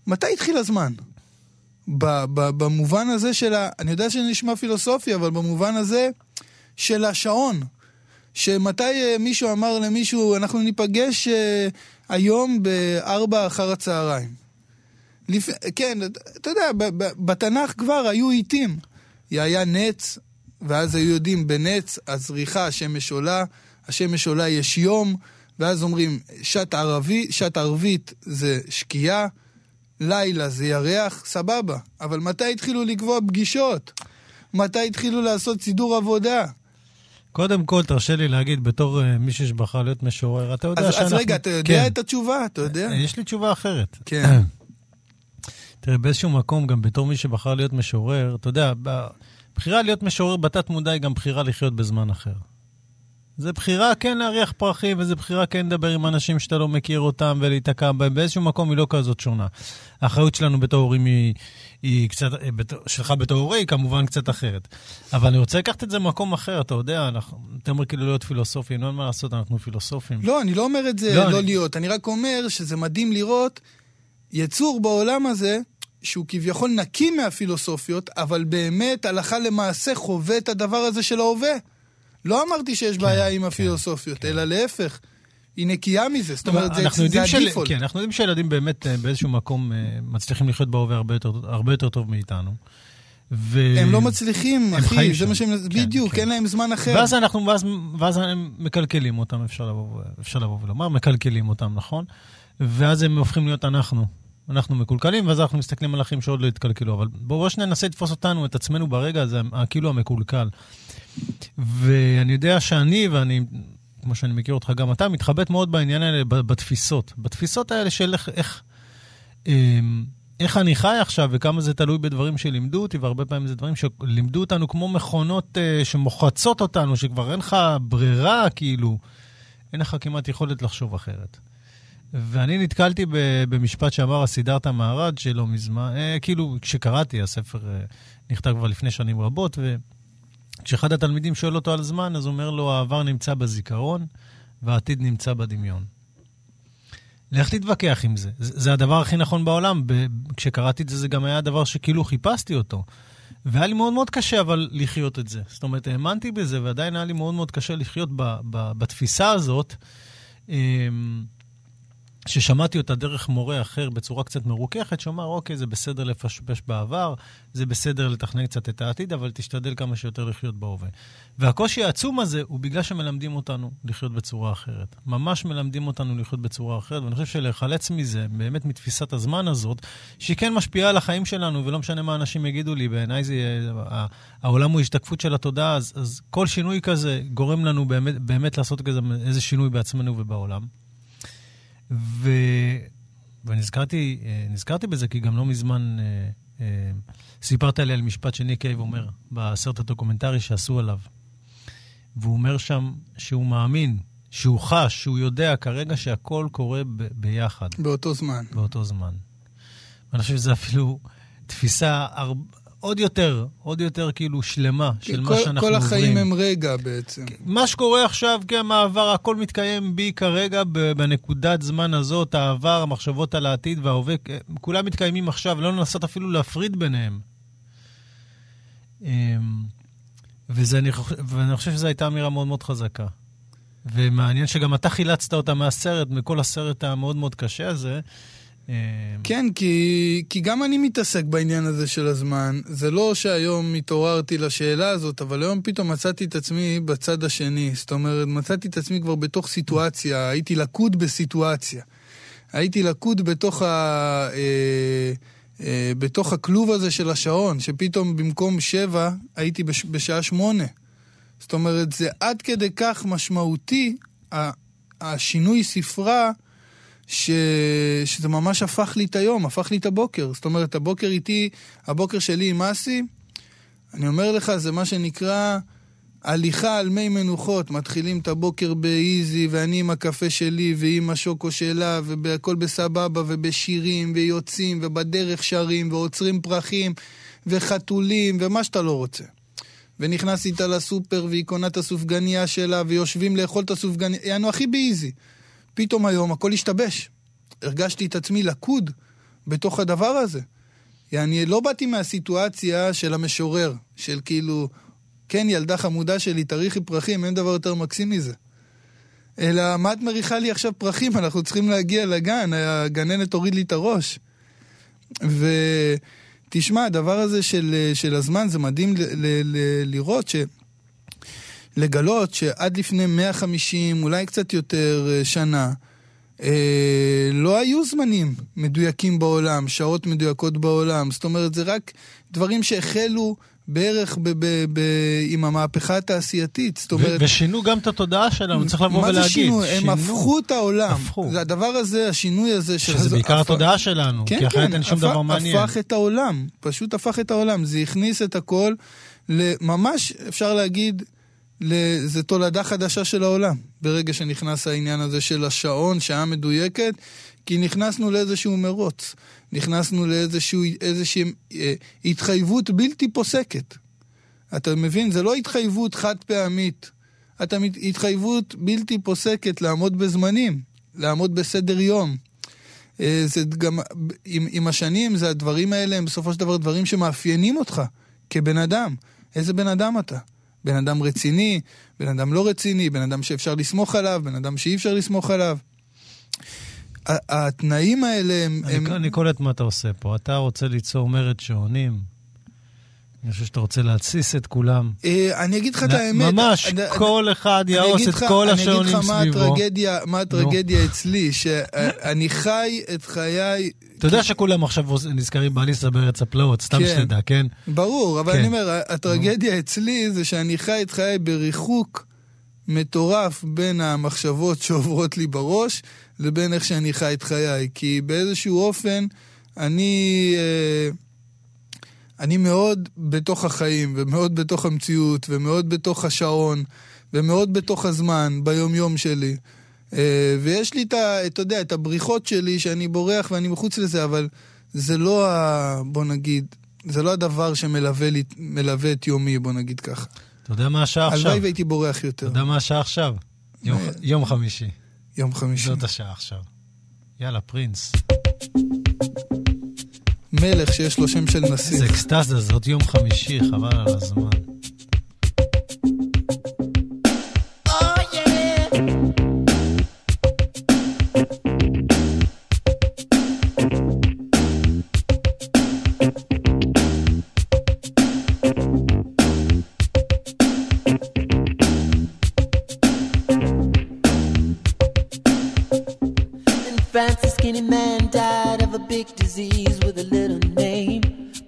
מתי התחיל הזמן? ב- ב- במובן הזה של ה... אני יודע שזה נשמע פילוסופיה, אבל במובן הזה של השעון. שמתי אה, מישהו אמר למישהו, אנחנו ניפגש אה, היום בארבע אחר הצהריים. לפ... כן, אתה יודע, בתנ"ך כבר היו עיתים. היה נץ, ואז היו יודעים בנץ, הזריחה, השמש עולה, השמש עולה יש יום, ואז אומרים, שעת, ערבי, שעת ערבית זה שקיעה, לילה זה ירח, סבבה. אבל מתי התחילו לקבוע פגישות? מתי התחילו לעשות סידור עבודה? קודם כל, תרשה לי להגיד, בתור uh, מישהו שבחר להיות משורר, אתה יודע אז, שאנחנו... אז רגע, אתה יודע כן. את התשובה? אתה יודע? יש לי תשובה אחרת. כן. תראה, באיזשהו מקום, גם בתור מי שבחר להיות משורר, אתה יודע, בחירה להיות משורר בתת מודע היא גם בחירה לחיות בזמן אחר. זה בחירה כן להריח פרחים, וזה בחירה כן לדבר עם אנשים שאתה לא מכיר אותם ולהיתקע בהם. באיזשהו מקום היא לא כזאת שונה. האחריות שלנו בתור הורים היא, היא קצת, אה, שלך בתור הורה היא כמובן קצת אחרת. אבל אני רוצה לקחת את זה למקום אחר, אתה יודע, אנחנו, אתה אומר כאילו להיות פילוסופים, אין מה לעשות, אנחנו פילוסופים. לא, אני לא אומר את זה לא, לא, אני- להיות, אני רק אומר שזה מדהים לראות יצור בעולם הזה שהוא כביכול נקי מהפילוסופיות, אבל באמת הלכה למעשה חווה את הדבר הזה של ההווה. לא אמרתי שיש בעיה עם הפילוסופיות, אלא להפך, היא נקייה מזה, זאת אומרת, זה, יודעים של- הדיפולט. כן, אנחנו יודעים שילדים באמת אה, באיזשהו מקום אה, מצליחים לחיות בהווה הרבה יותר, הרבה יותר טוב מאיתנו. ו... הם לא מצליחים, הם אחי, זה שם. מה שהם... כן, בדיוק, כן. אין להם זמן אחר. ואז אנחנו, ואז, ואז הם מקלקלים אותם, אפשר לבוא, אפשר לבוא ולומר, מקלקלים אותם, נכון? ואז הם הופכים להיות אנחנו. אנחנו מקולקלים, ואז אנחנו מסתכלים על אחים שעוד לא התקלקלו. אבל בואו שניה ננסה לתפוס אותנו, את עצמנו ברגע הזה, כאילו המקולקל. ואני יודע שאני, ואני, כמו שאני מכיר אותך גם אתה, מתחבט מאוד בעניין האלה, בתפיסות. בתפיסות האלה של איך, איך, אמ, איך אני חי עכשיו וכמה זה תלוי בדברים שלימדו אותי, והרבה פעמים זה דברים שלימדו אותנו כמו מכונות uh, שמוחצות אותנו, שכבר אין לך ברירה, כאילו, אין לך כמעט יכולת לחשוב אחרת. ואני נתקלתי במשפט שאמר הסידרתא מהר"ד שלא מזמן, אה, כאילו, כשקראתי, הספר אה, נכתב כבר לפני שנים רבות, וכשאחד התלמידים שואל אותו על זמן, אז הוא אומר לו, העבר נמצא בזיכרון והעתיד נמצא בדמיון. לך תתווכח עם זה. זה, הדבר הכי נכון בעולם. כשקראתי את זה, זה גם היה הדבר שכאילו חיפשתי אותו. והיה לי מאוד מאוד קשה אבל לחיות את זה. זאת אומרת, האמנתי בזה, ועדיין היה לי מאוד מאוד קשה לחיות ב, ב, בתפיסה הזאת. ששמעתי אותה דרך מורה אחר בצורה קצת מרוככת, שאומר, אוקיי, זה בסדר לפשפש בעבר, זה בסדר לתכנן קצת את העתיד, אבל תשתדל כמה שיותר לחיות בהווה. והקושי העצום הזה הוא בגלל שמלמדים אותנו לחיות בצורה אחרת. ממש מלמדים אותנו לחיות בצורה אחרת, ואני חושב שלהיחלץ מזה, באמת מתפיסת הזמן הזאת, שהיא כן משפיעה על החיים שלנו, ולא משנה מה אנשים יגידו לי, בעיניי זה, העולם הוא השתקפות של התודעה, אז, אז כל שינוי כזה גורם לנו באמת, באמת לעשות כזה, איזה שינוי בעצמנו ובעולם. ו... ונזכרתי אה, נזכרתי בזה כי גם לא מזמן אה, אה, סיפרת לי על משפט שניק קייב אומר בסרט הדוקומנטרי שעשו עליו. והוא אומר שם שהוא מאמין, שהוא חש, שהוא יודע כרגע שהכל קורה ב- ביחד, באותו זמן. באותו זמן. ואני חושב שזו אפילו תפיסה הר... עוד יותר, עוד יותר כאילו שלמה של מה כל, שאנחנו כל עוברים. החיים הם רגע בעצם. מה שקורה עכשיו כמעבר, הכל מתקיים בי כרגע, בנקודת זמן הזאת, העבר, המחשבות על העתיד וההווה, כ- כולם מתקיימים עכשיו, לא לנסות אפילו להפריד ביניהם. אמ, וזה, אני, חושב- ואני חושב שזו הייתה אמירה מאוד מאוד חזקה. ומעניין שגם אתה חילצת אותה מהסרט, מכל הסרט המאוד מאוד קשה הזה. אמ, כן, כי, כי גם אני מתעסק בעניין הזה של הזמן. זה לא שהיום התעוררתי לשאלה הזאת, אבל היום פתאום מצאתי את עצמי בצד השני. זאת אומרת, מצאתי את עצמי כבר בתוך סיטואציה, הייתי לכוד בסיטואציה. הייתי לכוד בתוך, ה, אה, אה, בתוך הכלוב הזה של השעון, שפתאום במקום שבע הייתי בש, בשעה שמונה. זאת אומרת, זה עד כדי כך משמעותי, השינוי ספרה, ש... שזה ממש הפך לי את היום, הפך לי את הבוקר. זאת אומרת, הבוקר איתי, הבוקר שלי עם אסי, אני אומר לך, זה מה שנקרא הליכה על מי מנוחות. מתחילים את הבוקר באיזי, ואני עם הקפה שלי, והיא עם השוקו שלה, והכל בסבבה, ובשירים, ויוצאים, ובדרך שרים, ועוצרים פרחים, וחתולים, ומה שאתה לא רוצה. ונכנס איתה לסופר, והיא קונה את הסופגניה שלה, ויושבים לאכול את הסופגניה, יענו הכי באיזי. פתאום היום הכל השתבש. הרגשתי את עצמי לכוד בתוך הדבר הזה. אני לא באתי מהסיטואציה של המשורר, של כאילו, כן, ילדה חמודה שלי, תריחי פרחים, אין דבר יותר מקסים מזה. אלא, מה את מריחה לי עכשיו פרחים? אנחנו צריכים להגיע לגן, הגננת תוריד לי את הראש. ותשמע, הדבר הזה של, של הזמן, זה מדהים ל, ל, ל, לראות ש... לגלות שעד לפני 150, אולי קצת יותר אה, שנה, אה, לא היו זמנים מדויקים בעולם, שעות מדויקות בעולם. זאת אומרת, זה רק דברים שהחלו בערך ב- ב- ב- עם המהפכה התעשייתית. זאת ו- אומרת... ושינו גם את התודעה שלנו, צריך לבוא מה ולהגיד. זה שינו? הם שינו. הפכו את העולם. הפכו. זה הדבר הזה, השינוי הזה של... שזה הז- בעיקר הפ- התודעה שלנו, כן, כי אחרת כן, אין שום הפך- דבר מעניין. הפך את העולם, פשוט הפך את העולם. זה הכניס את הכל לממש, אפשר להגיד, זה תולדה חדשה של העולם. ברגע שנכנס העניין הזה של השעון, שעה מדויקת, כי נכנסנו לאיזשהו מרוץ. נכנסנו לאיזושהי אה, התחייבות בלתי פוסקת. אתה מבין? זה לא התחייבות חד פעמית. אתה התחייבות בלתי פוסקת לעמוד בזמנים, לעמוד בסדר יום. אה, זה גם, עם, עם השנים, זה הדברים האלה הם בסופו של דבר דברים שמאפיינים אותך כבן אדם. איזה בן אדם אתה? בן אדם רציני, בן אדם לא רציני, בן אדם שאפשר לסמוך עליו, בן אדם שאי אפשר לסמוך עליו. התנאים האלה הם... הם... אני, אני קולט מה אתה עושה פה. אתה רוצה ליצור מרד שעונים. אני חושב שאתה רוצה להתסיס את כולם. אה, אני אגיד לך את האמת. ממש, אני- כל אחד אני יהרוס את כל אני השעונים אגיד לך מה סביבו. הטרגדיה, אצלי, שאני חי את חיי... אתה יודע שכולם עכשיו נזכרים באליסה בארץ הפלאות, סתם כן. שתדע, כן? ברור, אבל כן. אני אומר, הטרגדיה אצלי זה שאני חי את חיי בריחוק מטורף בין המחשבות שעוברות לי בראש לבין איך שאני חי את חיי. כי באיזשהו אופן אני... אני מאוד בתוך החיים, ומאוד בתוך המציאות, ומאוד בתוך השעון, ומאוד בתוך הזמן, ביומיום שלי. אה, ויש לי את ה... אתה יודע, את הבריחות שלי שאני בורח ואני מחוץ לזה, אבל זה לא ה... בוא נגיד, זה לא הדבר שמלווה לי, את יומי, בוא נגיד ככה. אתה יודע מה השעה עכשיו? הלוואי והייתי בורח אתה יותר. יודע מה השעה עכשיו? יום-. יום חמישי. יום חמישי. זאת השעה עכשיו. יאללה, פרינס. מלך שיש לו שם של נסיך. אקסטזה, זאת יום חמישי, חבל על הזמן. In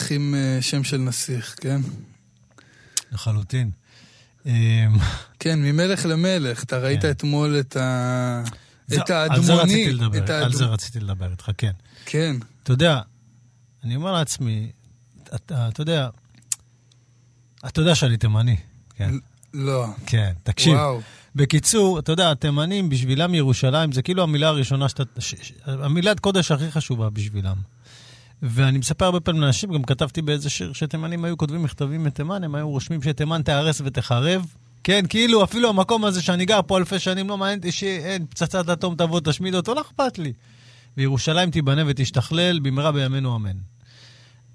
הולך עם אה, שם של נסיך, כן? לחלוטין. אמ, כן, ממלך למלך. אתה ראית כן. אתמול את ה... את האדמוני. על זה רציתי לדבר איתך, כן. כן. אתה יודע, אני אומר לעצמי, אתה יודע, אתה יודע שאני תימני, כן. לא. כן, תקשיב. וואו. בקיצור, אתה יודע, התימנים, בשבילם ירושלים, זה כאילו המילה הראשונה שאתה... המילת קודש הכי חשובה בשבילם. ואני מספר הרבה פעמים לאנשים, גם כתבתי באיזה שיר, שתימנים היו כותבים מכתבים מתימן, הם היו רושמים שתימן תיהרס ותחרב. כן, כאילו אפילו המקום הזה שאני גר פה אלפי שנים, לא מעניין אותי שאין פצצת אטום תבוא, תשמיד אותו, לא אכפת לי. וירושלים תיבנה ותשתכלל במהרה בימינו אמן.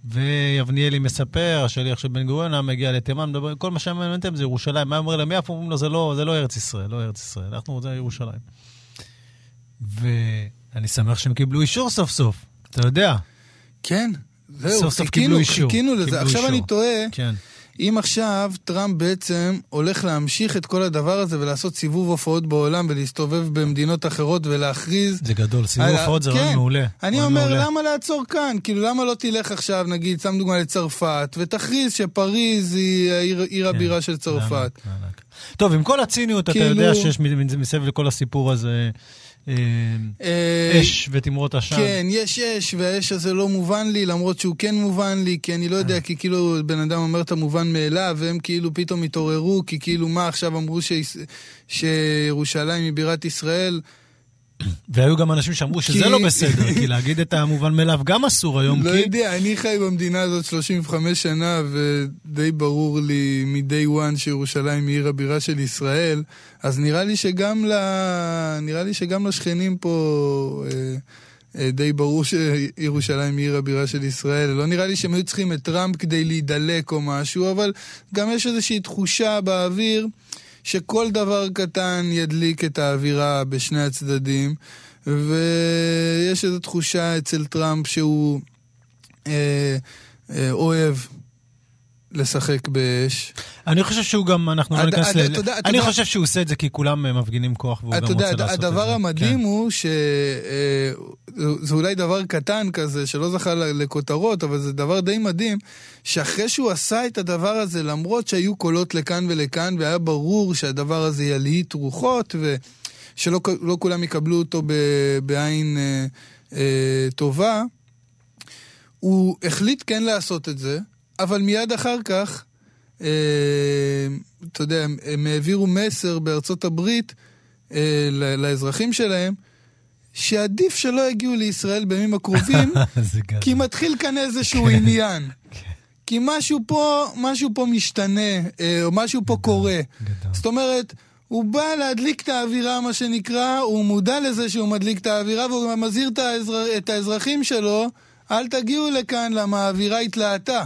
ויבניאלי מספר, השליח של בן גוריון היה מגיע לתימן, מדבר, כל מה שהם מעניינתם זה ירושלים. מה אומר להם יפו? אומרים לו, זה לא, זה לא ארץ ישראל, לא ארץ ישראל, אנחנו רוצים ירושלים. ואני שמח שהם קיבלו אישור סוף סוף, אתה יודע. כן, זהו, סוף סוף קיבלו אישור. חיכינו לזה. עכשיו אישור. אני תוהה, כן. אם עכשיו טראמפ בעצם הולך להמשיך את כל הדבר הזה ולעשות סיבוב הופעות בעולם ולהסתובב במדינות אחרות ולהכריז... זה גדול, סיבוב על- הופעות זה כן. רעיון מעולה. אני אומר, מעולה. למה לעצור כאן? כאילו, למה לא תלך עכשיו, נגיד, שם דוגמה לצרפת, ותכריז שפריז היא העיר, עיר כן, הבירה של צרפת. לענק, לענק. טוב, עם כל הציניות, אתה כאילו- יודע שיש מסביב לכל הסיפור הזה אש ותמרות עשן. כן, יש אש, והאש הזה לא מובן לי, למרות שהוא כן מובן לי, כי אני לא אה. יודע, כי כאילו בן אדם אומר את המובן מאליו, והם כאילו פתאום התעוררו, כי כאילו מה עכשיו אמרו שירושלים היא בירת ישראל? והיו גם אנשים שאמרו שזה כי- לא בסדר, כי להגיד את המובן מאליו גם אסור היום, לא כי... יודע, אני חי במדינה הזאת 35 שנה, ודי ברור לי מ-day one שירושלים היא עיר הבירה של ישראל, אז נראה לי שגם, ל... נראה לי שגם לשכנים פה אה, אה, די ברור שירושלים היא עיר הבירה של ישראל. לא נראה לי שהם היו צריכים את טראמפ כדי להידלק או משהו, אבל גם יש איזושהי תחושה באוויר שכל דבר קטן ידליק את האווירה בשני הצדדים, ויש איזו תחושה אצל טראמפ שהוא אה, אה, אוהב לשחק באש. אני חושב שהוא גם, אנחנו לא ניכנס ל... אני חושב שהוא עושה את זה כי כולם אה, מפגינים כוח והוא גם רוצה לעשות את זה. הדבר המדהים כן. הוא שזה אולי דבר קטן כזה, שלא זכה לכותרות, אבל זה דבר די מדהים, שאחרי שהוא עשה את הדבר הזה, למרות שהיו קולות לכאן ולכאן, והיה ברור שהדבר הזה ילהיט רוחות, ושלא לא כולם יקבלו אותו בעין אה, אה, טובה, הוא החליט כן לעשות את זה, אבל מיד אחר כך, אה, אתה יודע, הם, הם העבירו מסר בארצות הברית אה, לאזרחים שלהם, שעדיף שלא יגיעו לישראל בימים הקרובים. כי מתחיל כאן איזשהו עניין. כי משהו פה, משהו פה משתנה, אה, או משהו פה קורה. זאת אומרת, הוא בא להדליק את האווירה, מה שנקרא, הוא מודע לזה שהוא מדליק את האווירה, והוא גם מזהיר את, האזר... את האזרחים שלו, אל תגיעו לכאן, למה האווירה התלהטה.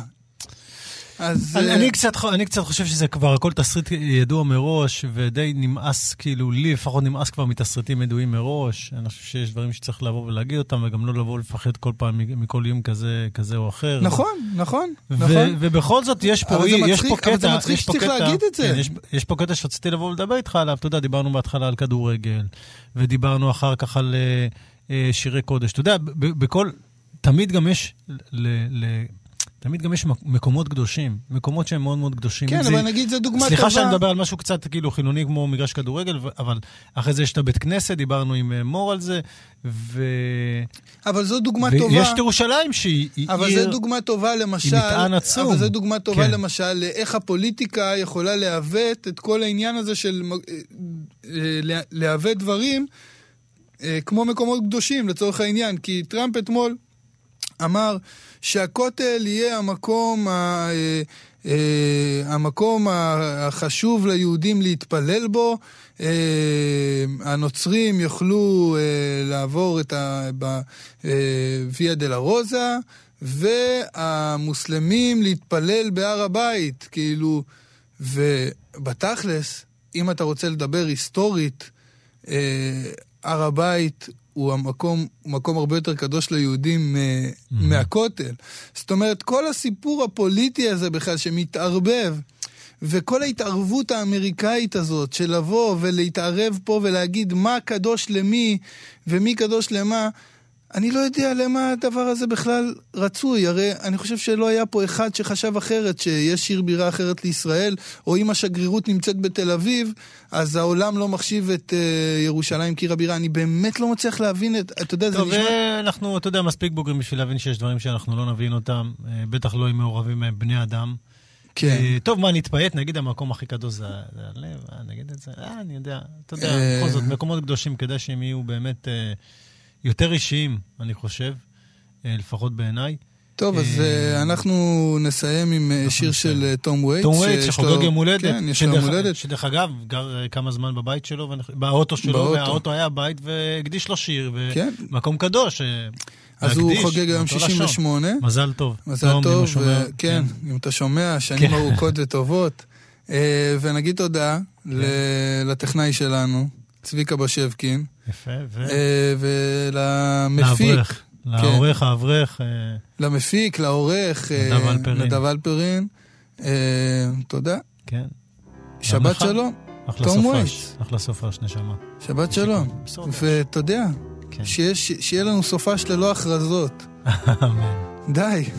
אז... אני, אה, אני, קצת, אני קצת חושב שזה כבר הכל תסריט ידוע מראש, ודי נמאס, כאילו, לי לפחות נמאס כבר מתסריטים ידועים מראש. אני חושב שיש דברים שצריך לבוא ולהגיד אותם, וגם לא לבוא לפחד כל פעם מכל איום כזה, כזה או אחר. נכון, נכון, נכון. ובכל זאת, יש פה, זה יש מצחיק- פה קטע, אבל זה מצחיק שצריך קטע, להגיד את זה. כן, יש, יש פה קטע שרציתי לבוא ולדבר איתך עליו, אתה יודע, דיברנו בהתחלה על כדורגל, ודיברנו אחר כך על אה, אה, שירי קודש. אתה יודע, בכל, תמיד גם יש, תמיד גם יש מק- מקומות קדושים, מקומות שהם מאוד מאוד קדושים. כן, אם זה- אבל נגיד זו דוגמה סליחה טובה. שאני מדבר על משהו קצת כאילו חילוני כמו מגרש כדורגל, ו- אבל אחרי זה יש את הבית כנסת, דיברנו עם אה, מור על זה, ו... אבל זו דוגמה טובה. ויש את ירושלים שהיא היא אבל עיר... זו דוגמה טובה למשל, מטען עצום. אבל זו דוגמה טובה כן. למשל לאיך הפוליטיקה יכולה לעוות את כל העניין הזה של אה, אה, לעוות דברים כמו מקומות קדושים לצורך העניין, כי טראמפ אתמול אמר שהכותל יהיה המקום, ה, אה, אה, המקום ה- החשוב ליהודים להתפלל בו, אה, הנוצרים יוכלו לעבור את הוויה דלה רוזה, והמוסלמים להתפלל בהר הבית, כאילו, ובתכלס, אם אתה רוצה לדבר היסטורית, הר הבית הוא המקום, הוא מקום הרבה יותר קדוש ליהודים אה, מהכותל. זאת אומרת, כל הסיפור הפוליטי הזה בכלל שמתערבב, וכל ההתערבות האמריקאית הזאת של לבוא ולהתערב פה ולהגיד מה קדוש למי ומי קדוש למה, אני לא יודע למה הדבר הזה בכלל רצוי. הרי אני חושב שלא היה פה אחד שחשב אחרת, שיש עיר בירה אחרת לישראל, או אם השגרירות נמצאת בתל אביב, אז העולם לא מחשיב את uh, ירושלים כעיר הבירה. אני באמת לא מצליח להבין את... אתה יודע, זה טוב, נשמע... אה, אנחנו, אתה יודע, מספיק בוגרים בשביל להבין שיש דברים שאנחנו לא נבין אותם, אה, בטח לא אם מעורבים מהם בני אדם. כן. אה, טוב, מה, נתפייט? נגיד המקום הכי קדוש זה זה הלב, אה, נגיד את זה, אה, אני יודע. אתה יודע, אה. בכל זאת, מקומות קדושים, כדאי שהם יהיו באמת אה, יותר אישיים, אני חושב, אה, לפחות בעיניי. טוב, אז אה, אה, אנחנו נסיים עם שיר. של תום וייטס. תום וייט שחוגג יום הולדת. כן, יש לו יום הולדת. שדרך אגב, גר כמה זמן בבית שלו, באוטו שלו. והאוטו היה בית והקדיש לו שיר. כן. ומקום קדוש. אז הוא חוגג היום באותו לשון. 68. מזל טוב. מזל טוב. ו- כן, אם אתה שומע, שנים כן. ארוכות וטובות. ונגיד תודה ל- לטכנאי שלנו, צביקה בשבקין, יפה, ו... אה, ולמפיק, לאברך. לעורך, האברך. אה, למפיק, לעורך, אה, נדב אלפרין. נדב אלפרין. אה, תודה. כן. שבת לך. שלום, אחלה סופש. אחלה סופש, נשמה. שבת שלום. ואתה יודע, כן. שיש- שיהיה לנו סופש ללא הכרזות. אמן. די.